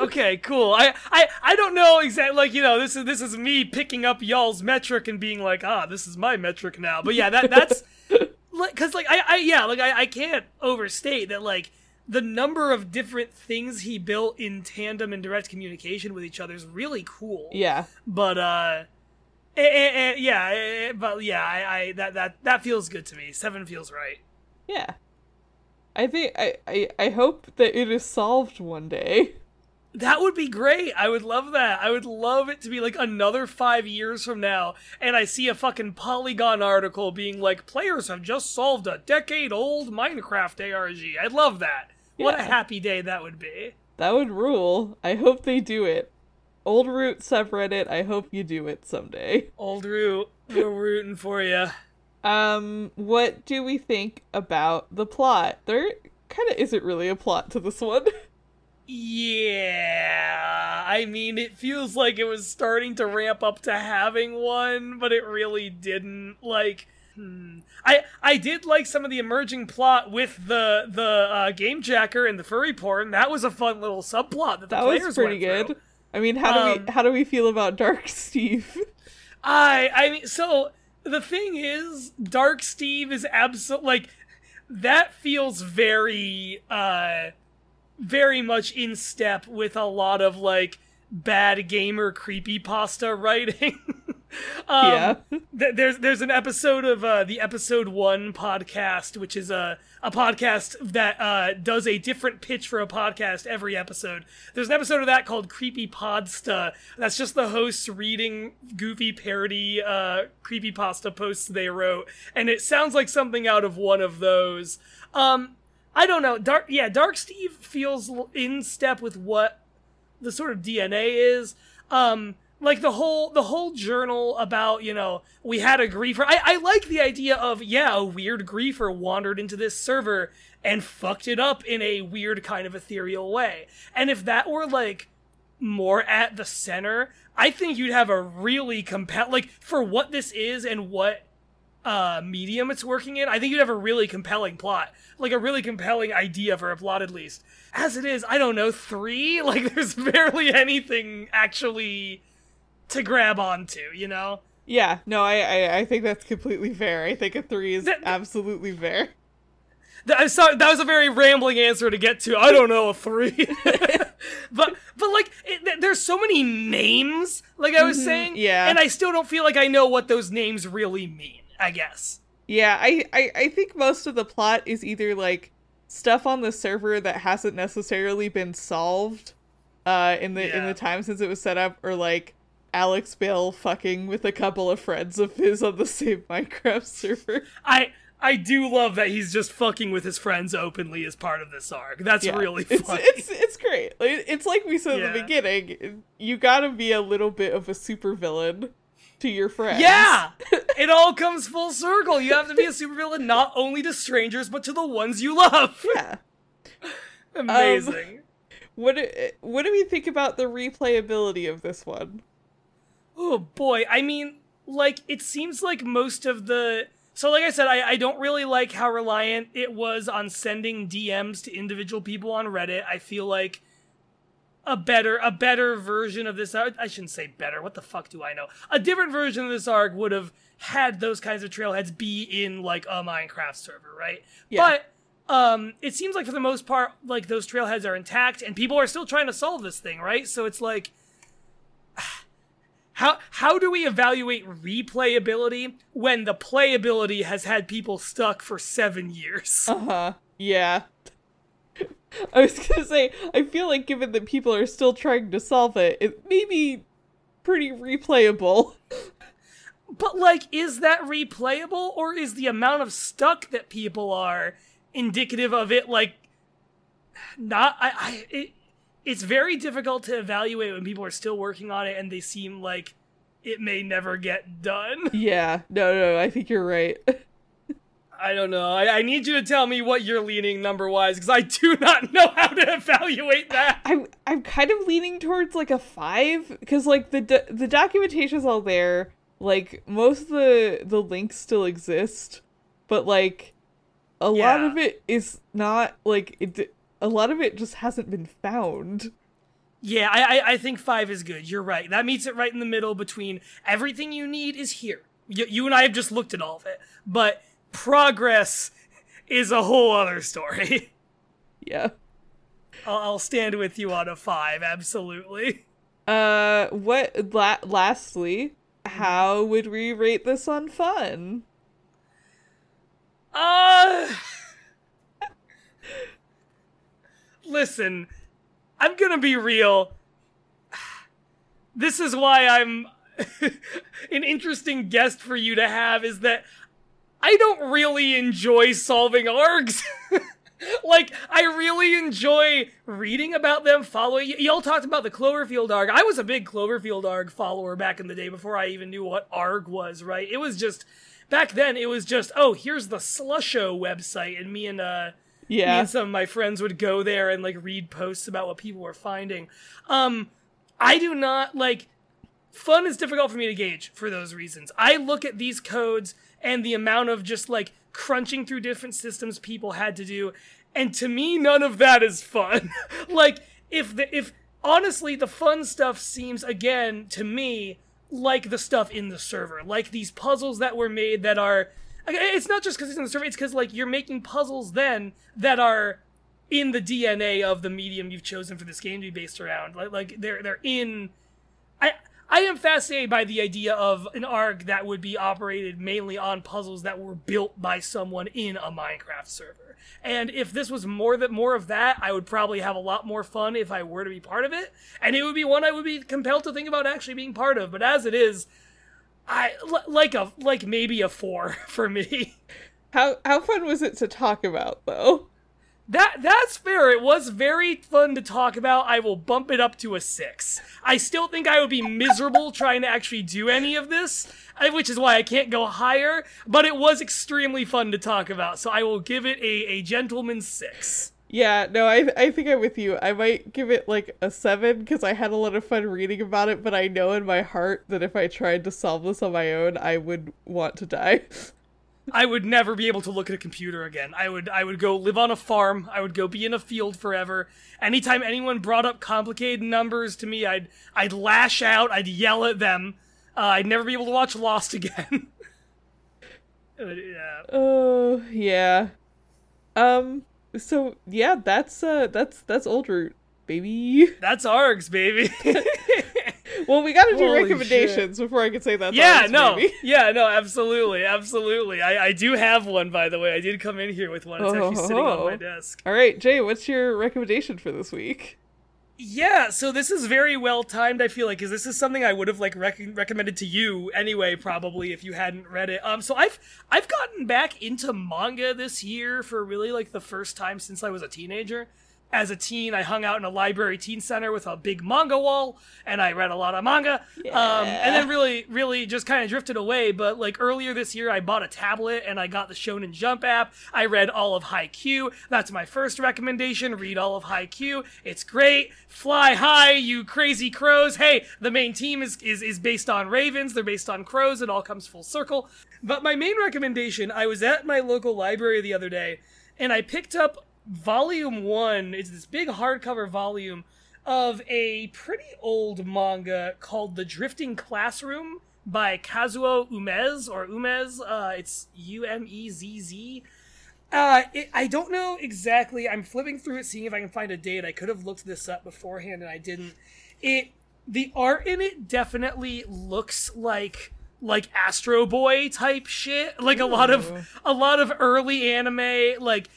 Okay, cool. I, I I don't know exactly like you know this is this is me picking up y'all's metric and being like ah this is my metric now. But yeah, that that's like because like I I yeah like I I can't overstate that like the number of different things he built in tandem and direct communication with each other is really cool.
Yeah.
But uh Eh, eh, eh, yeah, eh, eh, but yeah, I, I that that that feels good to me. Seven feels right.
Yeah. I think I, I I hope that it is solved one day.
That would be great. I would love that. I would love it to be like another five years from now, and I see a fucking Polygon article being like, players have just solved a decade old Minecraft ARG. I'd love that. What a happy day that would be.
That would rule. I hope they do it. Old Root subreddit, I hope you do it someday.
Old Root, we're rooting for you.
Um, what do we think about the plot? There kind of isn't really a plot to this one.
Yeah, I mean, it feels like it was starting to ramp up to having one, but it really didn't. Like, hmm. I I did like some of the emerging plot with the the uh, game jacker and the furry porn. That was a fun little subplot that the
that
players
was pretty good.
through.
I mean, how do
Um,
we how do we feel about Dark Steve?
I I mean, so the thing is, Dark Steve is absolute like that feels very uh very much in step with a lot of like bad gamer creepy pasta writing. um,
yeah.
th- there's there's an episode of uh, the episode one podcast, which is a a podcast that uh, does a different pitch for a podcast every episode. There's an episode of that called Creepy Podsta. That's just the hosts reading goofy parody uh, creepy pasta posts they wrote, and it sounds like something out of one of those. Um, I don't know. Dark, yeah, Dark Steve feels in step with what the sort of DNA is. Um, like the whole the whole journal about you know we had a griefer. I I like the idea of yeah a weird griefer wandered into this server and fucked it up in a weird kind of ethereal way. And if that were like more at the center, I think you'd have a really compel like for what this is and what uh medium it's working in. I think you'd have a really compelling plot, like a really compelling idea for a plot at least. As it is, I don't know three. Like there's barely anything actually to grab onto, you know.
Yeah, no, I, I I think that's completely fair. I think a three is
That-
absolutely fair.
Th- I saw that was a very rambling answer to get to. I don't know a three, but but like it, there's so many names, like I was saying,
yeah.
and I still don't feel like I know what those names really mean. I guess.
Yeah, I, I I think most of the plot is either like stuff on the server that hasn't necessarily been solved uh in the in the time since it was set up or like Alex Bale fucking with a couple of friends of his on the same Minecraft server.
I I do love that he's just fucking with his friends openly as part of this ARG. That's
Yeah.
really
it's
funny.
it's it's great. It's like we said at the beginning, you got to be a little bit of a supervillain to your friends.
yeah, it all comes full circle. You have to be a supervillain not only to strangers but to the ones you love.
Yeah.
Um, Amazing.
What do, what do we think about the replayability of this one?
Oh boy, I mean, like it seems like most of the so like I said, I, I don't really like how reliant it was on sending DMs to individual people on Reddit. I feel like a better a better version of this ARG I shouldn't say better, what the fuck do I know? A different version of this ARG would have had those kinds of trailheads be in like a Minecraft server, right?
Yeah.
But um it seems like for the most part like those trailheads are intact and people are still trying to solve this thing, right? So it's like how how do we evaluate replayability when the playability has had people stuck for seven years?
Uh huh. Yeah. I was gonna say, I feel like given that people are still trying to solve it, it may be pretty replayable.
But like, is that replayable, or is the amount of stuck that people are indicative of it? Like, not I. I it, it's very difficult to evaluate when people are still working on it and they seem like it may never get done.
Yeah. No, no, I think you're right.
I don't know. I, I need you to tell me what you're leaning number wise because I do not know how to evaluate that.
I'm I'm kind of leaning towards like a five because like the do- the documentation's all there. Like most of the the links still exist, but like a lot of it is not like it. A lot of it just hasn't been found.
Yeah, I, I I think five is good. You're right. That meets it right in the middle between everything you need is here. You, you and I have just looked at all of it, but progress is a whole other story.
Yeah.
I'll, I'll stand with you on a five, absolutely.
Uh, what? La- lastly, how would we rate this on fun?
Uh Listen, I'm gonna be real. This is why I'm an interesting guest for you to have is that I don't really enjoy solving args. like I really enjoy reading about them, following. Y- y'all talked about the Cloverfield arg. I was a big Cloverfield arg follower back in the day before I even knew what arg was. Right? It was just back then. It was just oh, here's the Slusho website, and me and uh, me
Yeah.
and some of my friends would go there and like read posts about what people were finding. Um, I do not like fun is difficult for me to gauge for those reasons. I look at these codes and the amount of just like crunching through different systems people had to do, and to me, none of that is fun. like if the if honestly the fun stuff seems again to me like the stuff in the server, like these puzzles that were made that are. It's not just because it's in the server; it's because like you're making puzzles then that are in the DNA of the medium you've chosen for this game to be based around. Like like they're they're in I I am fascinated by the idea of an ARG that would be operated mainly on puzzles that were built by someone in a Minecraft server. And if this was more that more of that, I would probably have a lot more fun if I were to be part of it, and it would be one I would be compelled to think about actually being part of. But as it is, I like a like maybe a 4 for me.
How how fun was it to talk about though?
That that's fair. It was very fun to talk about. I will bump it up to a six. I still think I would be miserable trying to actually do any of this, uh, which is why I can't go higher. But it was extremely fun to talk about, so I will give it a, a gentleman's six.
Yeah, no, I I think I'm with you. I might give it like a seven because I had a lot of fun reading about it, but I know in my heart that if I tried to solve this on my own, I would want to die.
I would never be able to look at a computer again. I would I would go live on a farm. I would go be in a field forever. Anytime anyone brought up complicated numbers to me, I'd I'd lash out. I'd yell at them. Uh, I'd never be able to watch Lost again. Yeah.
Oh yeah. Um. So yeah, that's uh that's that's old root, baby.
That's ARGs, baby.
Well, we gotta do
Holy
recommendations before I can say that.
yeah, no. Yeah, no, absolutely. Absolutely. I, I do have one, by the way. I did come in here with one. It's actually sitting on my
Oh.
desk.
All right, Jay, what's your recommendation for this week?
Yeah, so this is very well timed. I feel like because this is something I would have like rec- recommended to you anyway, probably if you hadn't read it. Um, so I've I've gotten back into manga this year for really like the first time since I was a teenager. As a teen, I hung out in a library teen center with a big manga wall, and I read a lot of manga. Um, and then really, really just kind of drifted away. But like earlier this year, I bought a tablet and I got the Shonen Jump app. I read all of Haikyuu. That's my first recommendation. Read all of Haikyuu. It's great. Fly high, you crazy crows. Hey, the main team is, is, is based on ravens. They're based on crows. It all comes full circle. But my main recommendation, I was at my local library the other day and I picked up volume one. is this big hardcover volume of a pretty old manga called The Drifting Classroom by Kazuo Umezz or Umez. Uh, it's U M E Z Z. Uh, it, I don't know exactly. I'm flipping through it, seeing if I can find a date. I could have looked this up beforehand, and I didn't. It the art in it definitely looks like like Astro Boy type shit. Like a lot of a lot of early anime, like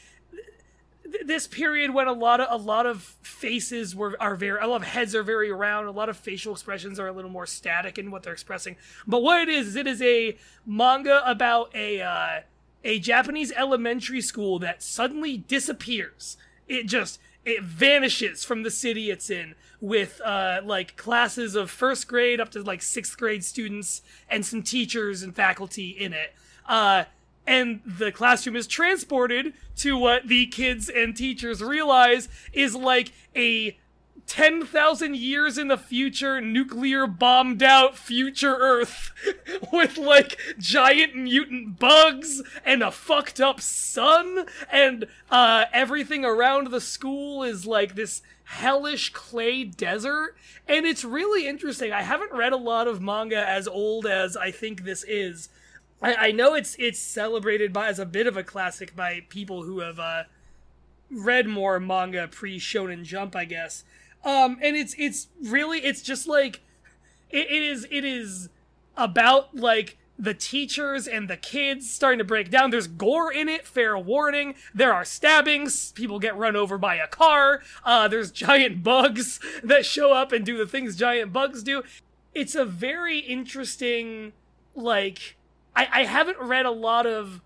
th- this period when a lot of a lot of faces were are very a lot of heads are very round a lot of facial expressions are a little more static in what they're expressing. But what it is is it is a manga about a uh, a japanese elementary school that suddenly disappears. It just it vanishes from the city it's in with uh, like classes of first grade up to like sixth grade students and some teachers and faculty in it. Uh, and the classroom is transported to what the kids and teachers realize is like a 10,000 years in the future nuclear bombed out future Earth with like giant mutant bugs and a fucked up sun and uh, everything around the school is like this hellish clay desert and it's really interesting. I haven't read a lot of manga as old as I think this is. I, I know it's it's celebrated by as a bit of a classic by people who have uh, read more manga pre Shonen Jump, I guess. Um, and it's it's really it's just like it, it is it is about like the teachers and the kids starting to break down. There's gore in it, fair warning. There are stabbings. People get run over by a car. Uh, there's giant bugs that show up and do the things giant bugs do. It's a very interesting, like, I, I haven't read a lot of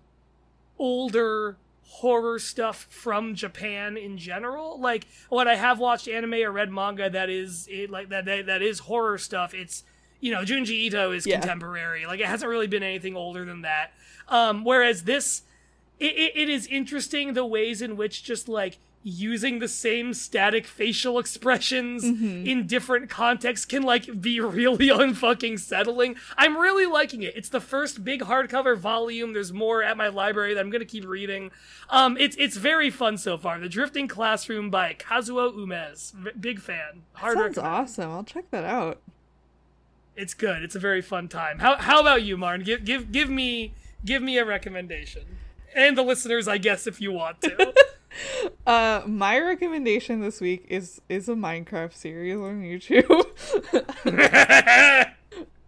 older horror stuff from Japan in general. Like when I have watched anime or read manga that is it like that that, that is horror stuff, it's you know, Junji Ito is yeah. contemporary. Like it hasn't really been anything older than that. Um, whereas this, it, it, it is interesting the ways in which just like using the same static facial expressions mm-hmm. in different contexts can like be really unfucking settling. I'm really liking it. It's the first big hardcover volume. There's more at my library that I'm gonna keep reading. Um, it's it's very fun so far. The Drifting Classroom by Kazuo Umezz. V- big fan.
Hard Sounds recommend. awesome. I'll check that out.
It's good. It's a very fun time. How how about you, Marn? Give give give me give me a recommendation. And the listeners, I guess, if you want to.
uh my recommendation this week is is a Minecraft series on YouTube.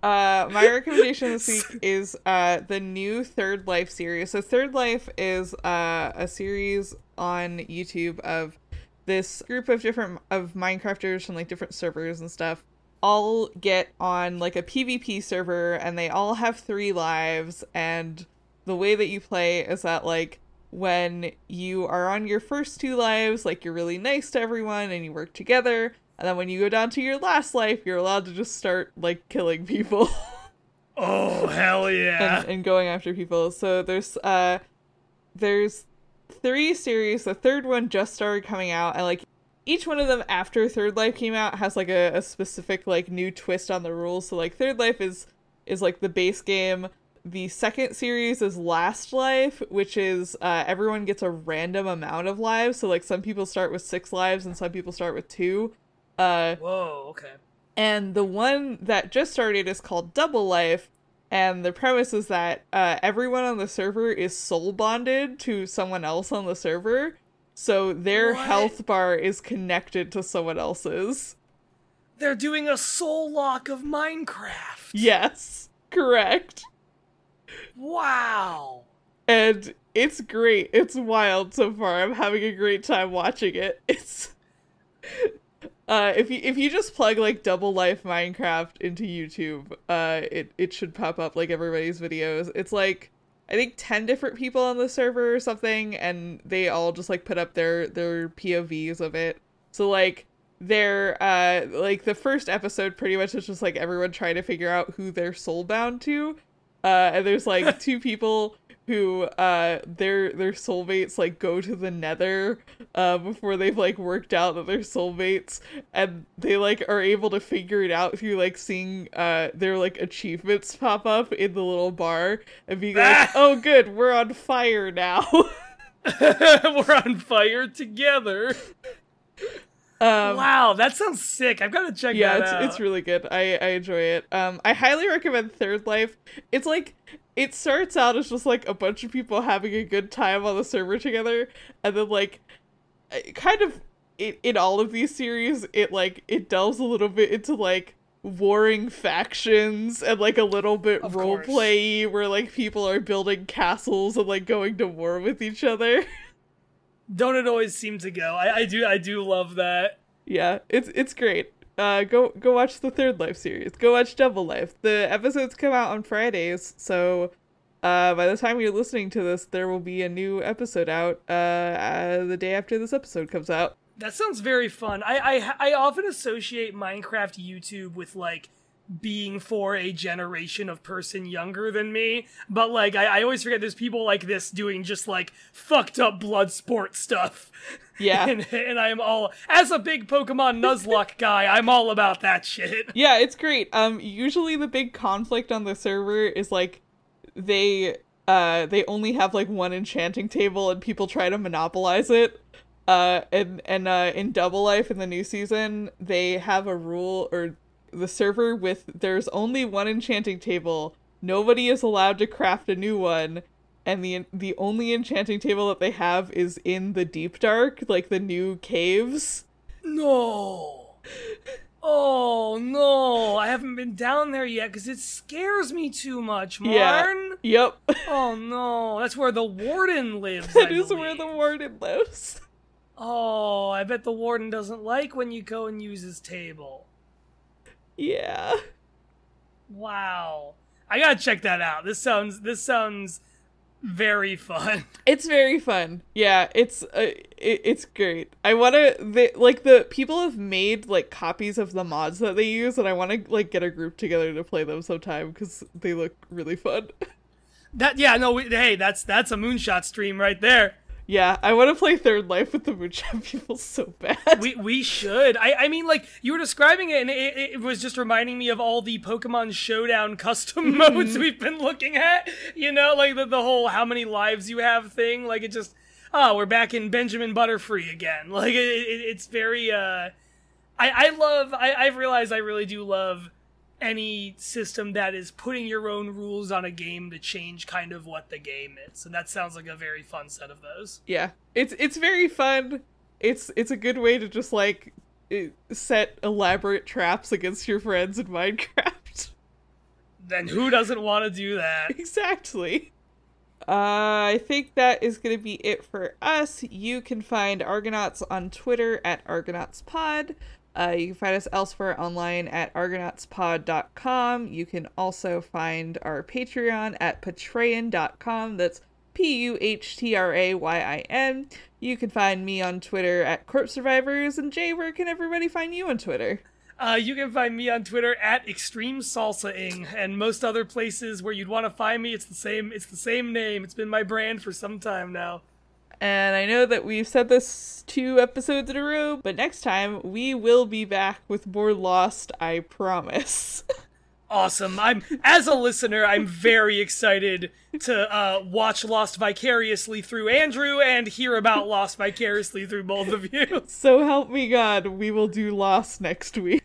uh my recommendation this week is uh the new Third Life series. So Third Life is uh a series on YouTube of this group of different of Minecrafters from like different servers and stuff all get on like a PvP server and they all have three lives and the way that you play is that like when you are on your first two lives like you're really nice to everyone and you work together and then when you go down to your last life you're allowed to just start like killing people.
Oh hell yeah.
And, and going after people. So there's uh there's three series. The third one just started coming out. And like each one of them after Third Life came out has like a, a specific like new twist on the rules. So like Third Life is is like the base game. The second series is Last Life, which is uh, everyone gets a random amount of lives. So like some people start with six lives and some people start with two. Uh,
Whoa, okay.
And the one that just started is called Double Life, and the premise is that uh, everyone on the server is soul bonded to someone else on the server. So their what? health bar is connected to someone else's.
They're doing a soul link of Minecraft.
Yes, correct.
Wow.
And it's great. It's wild so far. I'm having a great time watching it. It's uh if you if you just plug like double life Minecraft into YouTube, uh it it should pop up like everybody's videos. It's like I think 10 different people on the server or something and they all just like put up their their POVs of it. So like they're uh like the first episode pretty much is just like everyone trying to figure out who they're soulbound to. Uh and there's like two people who uh their their soulmates like go to the nether uh before they've like worked out that they're soulmates. And they like are able to figure it out through like seeing uh their like achievements pop up in the little bar and being like oh good we're on fire now.
We're on fire together um, wow, that sounds sick. I've got to check
yeah,
that
it's,
out.
it's really good. I, I enjoy it. Um, I highly recommend Third Life. It's like it starts out as just like a bunch of people having a good time on the server together, and then like kind of in, in all of these series, it like it delves a little bit into like warring factions and like a little bit role play where like people are building castles and like going to war with each other.
Don't it always seem to go? I, I do I do love that.
Yeah, it's it's great. Uh, go go watch the Third Life series. Go watch Double Life. The episodes come out on Fridays, so uh, by the time you're listening to this, there will be a new episode out uh, uh, the day after this episode comes out.
That sounds very fun. I, I I often associate Minecraft YouTube with like being for a generation of person younger than me. But like I, I always forget there's people like this doing just like fucked up blood sport stuff.
Yeah.
and, and I'm all as a big Pokemon Nuzlocke guy, I'm all about that shit.
Yeah, it's great. Um usually the big conflict on the server is like they uh they only have like one enchanting table and people try to monopolize it. Uh and and uh in Double Life in the new season, they have a rule or the server with there's only one enchanting table. Nobody is allowed to craft a new one, and the the only enchanting table that they have is in the deep dark, like the new caves.
No. Oh no, I haven't been down there yet because it scares me too much, Marn.
Yeah. Yep.
Oh no, that's where the warden lives.
That
I
is where the warden lives.
Oh, I bet the warden doesn't like when you go and use his table.
Yeah.
Wow, I gotta check that out. This sounds this sounds very fun.
It's very fun. Yeah, it's uh, it, it's great. I want to like the people have made like copies of the mods that they use and I want to like get a group together to play them sometime cuz they look really fun.
That yeah, no, we, hey, that's that's a moonshot stream right there.
Yeah, I want to play Third Life with the Moonshot people so bad.
We we should. I I mean, like you were describing it, and it, it was just reminding me of all the Pokemon Showdown custom modes we've been looking at. You know, like the the whole how many lives you have thing. Like it just oh, we're back in Benjamin Butterfree again. Like it, it, it's very. uh I I love. I I've realized I really do love any system that is putting your own rules on a game to change kind of what the game is and that sounds like a very fun set of those
yeah. It's it's very fun. It's it's a good way to just like set elaborate traps against your friends in Minecraft.
then who doesn't want to do that
exactly. Uh, I think that is going to be it for us. You can find Argonauts on Twitter at ArgonautsPod. Uh, you can find us elsewhere online at argonautspod.com. You can also find our Patreon at patreon.com. That's P U H T R A Y I N. You can find me on Twitter at Corpse Survivors. And Jay, where can everybody find you on Twitter?
Uh, you can find me on Twitter at Extreme Salsaing, and most other places where you'd want to find me, it's the same. It's the same name. It's been my brand for some time now.
And I know that we've said this two episodes in a row, but next time we will be back with more Lost, I promise.
Awesome. I'm as a listener, I'm very excited to uh, watch Lost vicariously through Andrew and hear about Lost vicariously through both of you.
so help me God, we will do Lost next week.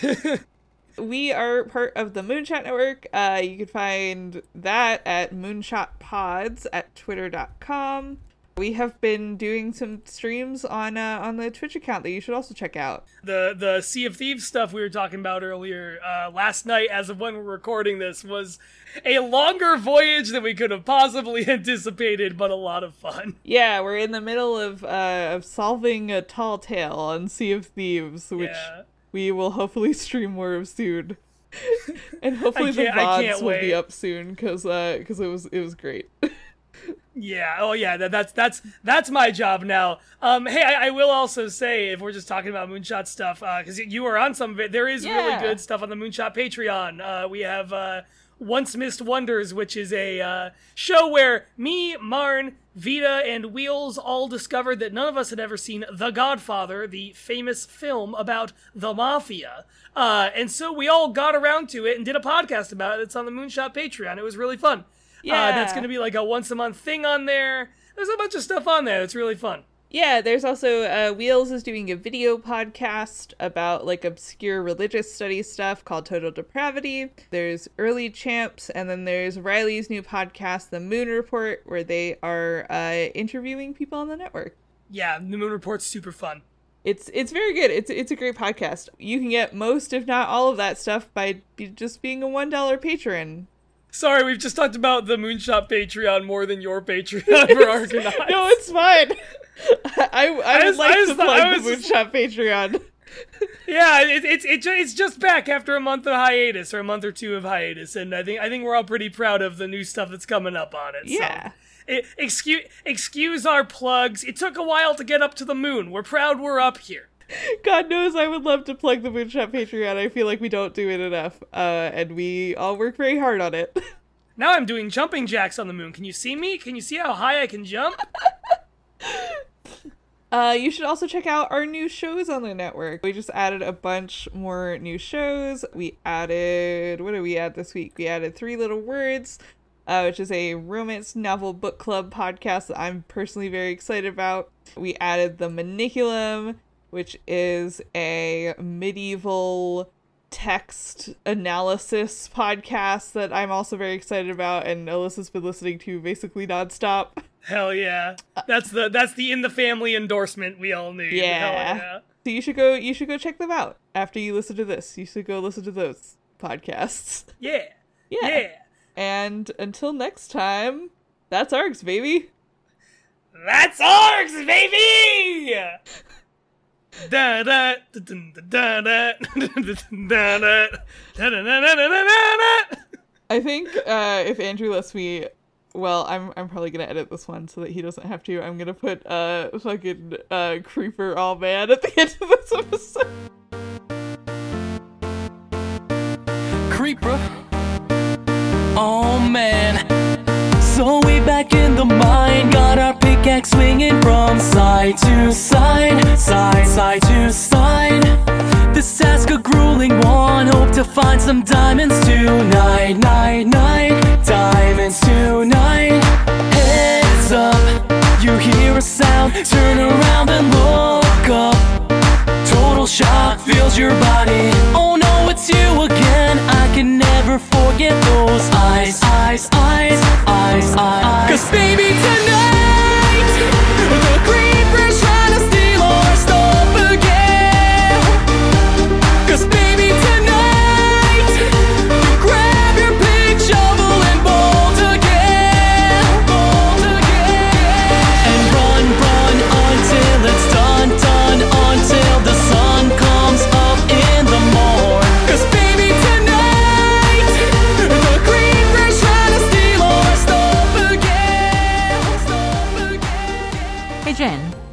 we are part of the Moonshot Network. Uh, you can find that at moonshotpods at twitter.com. We have been doing some streams on uh, on the Twitch account that you should also check out.
The the Sea of Thieves stuff we were talking about earlier uh, last night, as of when we're recording this, was a longer voyage than we could have possibly anticipated, but a lot of fun.
Yeah, we're in the middle of uh, of solving a tall tale on Sea of Thieves, which
Yeah.
we will hopefully stream more of soon. and hopefully the
can't- I can't
VODs will be up soon because uh, cause it was it was great.
Yeah. Oh, yeah. That, that's that's that's my job now. Um. Hey, I, I will also say, if we're just talking about Moonshot stuff, because you were on some of it, there is really good stuff on the Moonshot Patreon. Uh, we have uh, Once Missed Wonders, which is a uh, show where me, Marn, Vita, and Wheels all discovered that none of us had ever seen The Godfather, the famous film about the mafia. Uh, and so we all got around to it and did a podcast about it. It's on the Moonshot Patreon. It was really fun.
Yeah.
Uh, that's going to be like a once a month thing on there. There's a bunch of stuff on there. It's really fun.
yeah, there's also uh, Wheels is doing a video podcast about like obscure religious study stuff called Total Depravity. There's Early Champs, and then there's Riley's new podcast, The Moon Report, where they are uh, interviewing people on the network.
Yeah, the Moon Report's super fun.
It's it's very good. It's it's a great podcast. You can get most, if not all, of that stuff by be, just being a one dollar patron.
Sorry, we've just talked about the Moonshot Patreon more than your Patreon for Argonauts.
No, it's fine. I I, would
just-
like
I
to plug
I
the
was just-
Moonshot Patreon.
yeah, it, it's it, ju- it's just back after a month of hiatus or a month or two of hiatus, and I think I think we're all pretty proud of the new stuff that's coming up on it. so.
Yeah.
It, excuse excuse our plugs. It took a while to get up to the moon. We're proud we're up here.
God knows I would love to plug the Moonshot Patreon. I feel like we don't do it enough, uh, and we all work very hard on it.
Now I'm doing jumping jacks on the moon. Can you see me? Can you see how high I can jump?
Uh, you should also check out our new shows on the network. We just added a bunch more new shows. We added, what did we add this week? We added Three Little Words, uh, which is a romance novel book club podcast that I'm personally very excited about. We added The Maniculum, which is a medieval text analysis podcast that I'm also very excited about, and Alyssa's been listening to basically nonstop.
Hell yeah. That's the that's the in the family endorsement we all need.
Yeah.
yeah.
So you should go you should go check them out. after you listen to this, you should go listen to those podcasts.
Yeah.
Yeah.
Yeah.
And until next time, that's ARGs, baby.
That's ARGs, baby!
I think uh, if Andrew lets me, well, I'm I'm probably gonna edit this one so that he doesn't have to. I'm gonna put uh fucking uh creeper all man at the end of this episode.
Creeper, oh man. So we back in the mine, got our pickaxe swinging from side to side, side, side to side. This task a grueling one, hope to find some diamonds tonight, night, night, diamonds tonight. Heads up, you hear a sound, turn around and look up. Total shock fills your body. Oh no, it's you again. I can never forget those eyes, eyes, eyes, eyes, eyes. Cause baby, tonight, the creeper's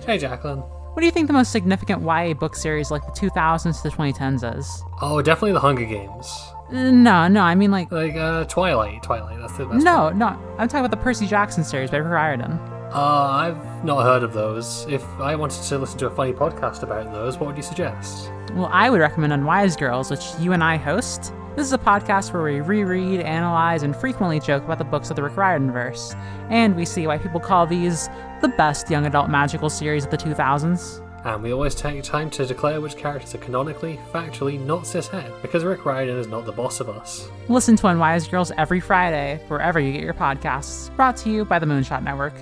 Hey, Jacqueline.
what do you think the most significant YA book series like the 2000s to the 2010s is?
Oh, definitely the Hunger Games.
Uh, No, no, I mean like
Like, uh, Twilight. Twilight, that's the best
no,
one.
no. I'm talking about the Percy Jackson series by Rick Riordan.
Uh, I've not heard of those. If I wanted to listen to a funny podcast about those, what would you suggest?
Well, I would recommend Unwise Girls, which you and I host. This is a podcast where we reread, analyze, and frequently joke about the books of the Rick Riordan verse, and we see why people call these the best young adult magical series of the 2000s.
And we always take time to declare which characters are canonically, factually not cishet, because Rick Riordan is not the boss of us.
Listen to Unwise Girls every Friday, wherever you get your podcasts. Brought to you by the Moonshot Network.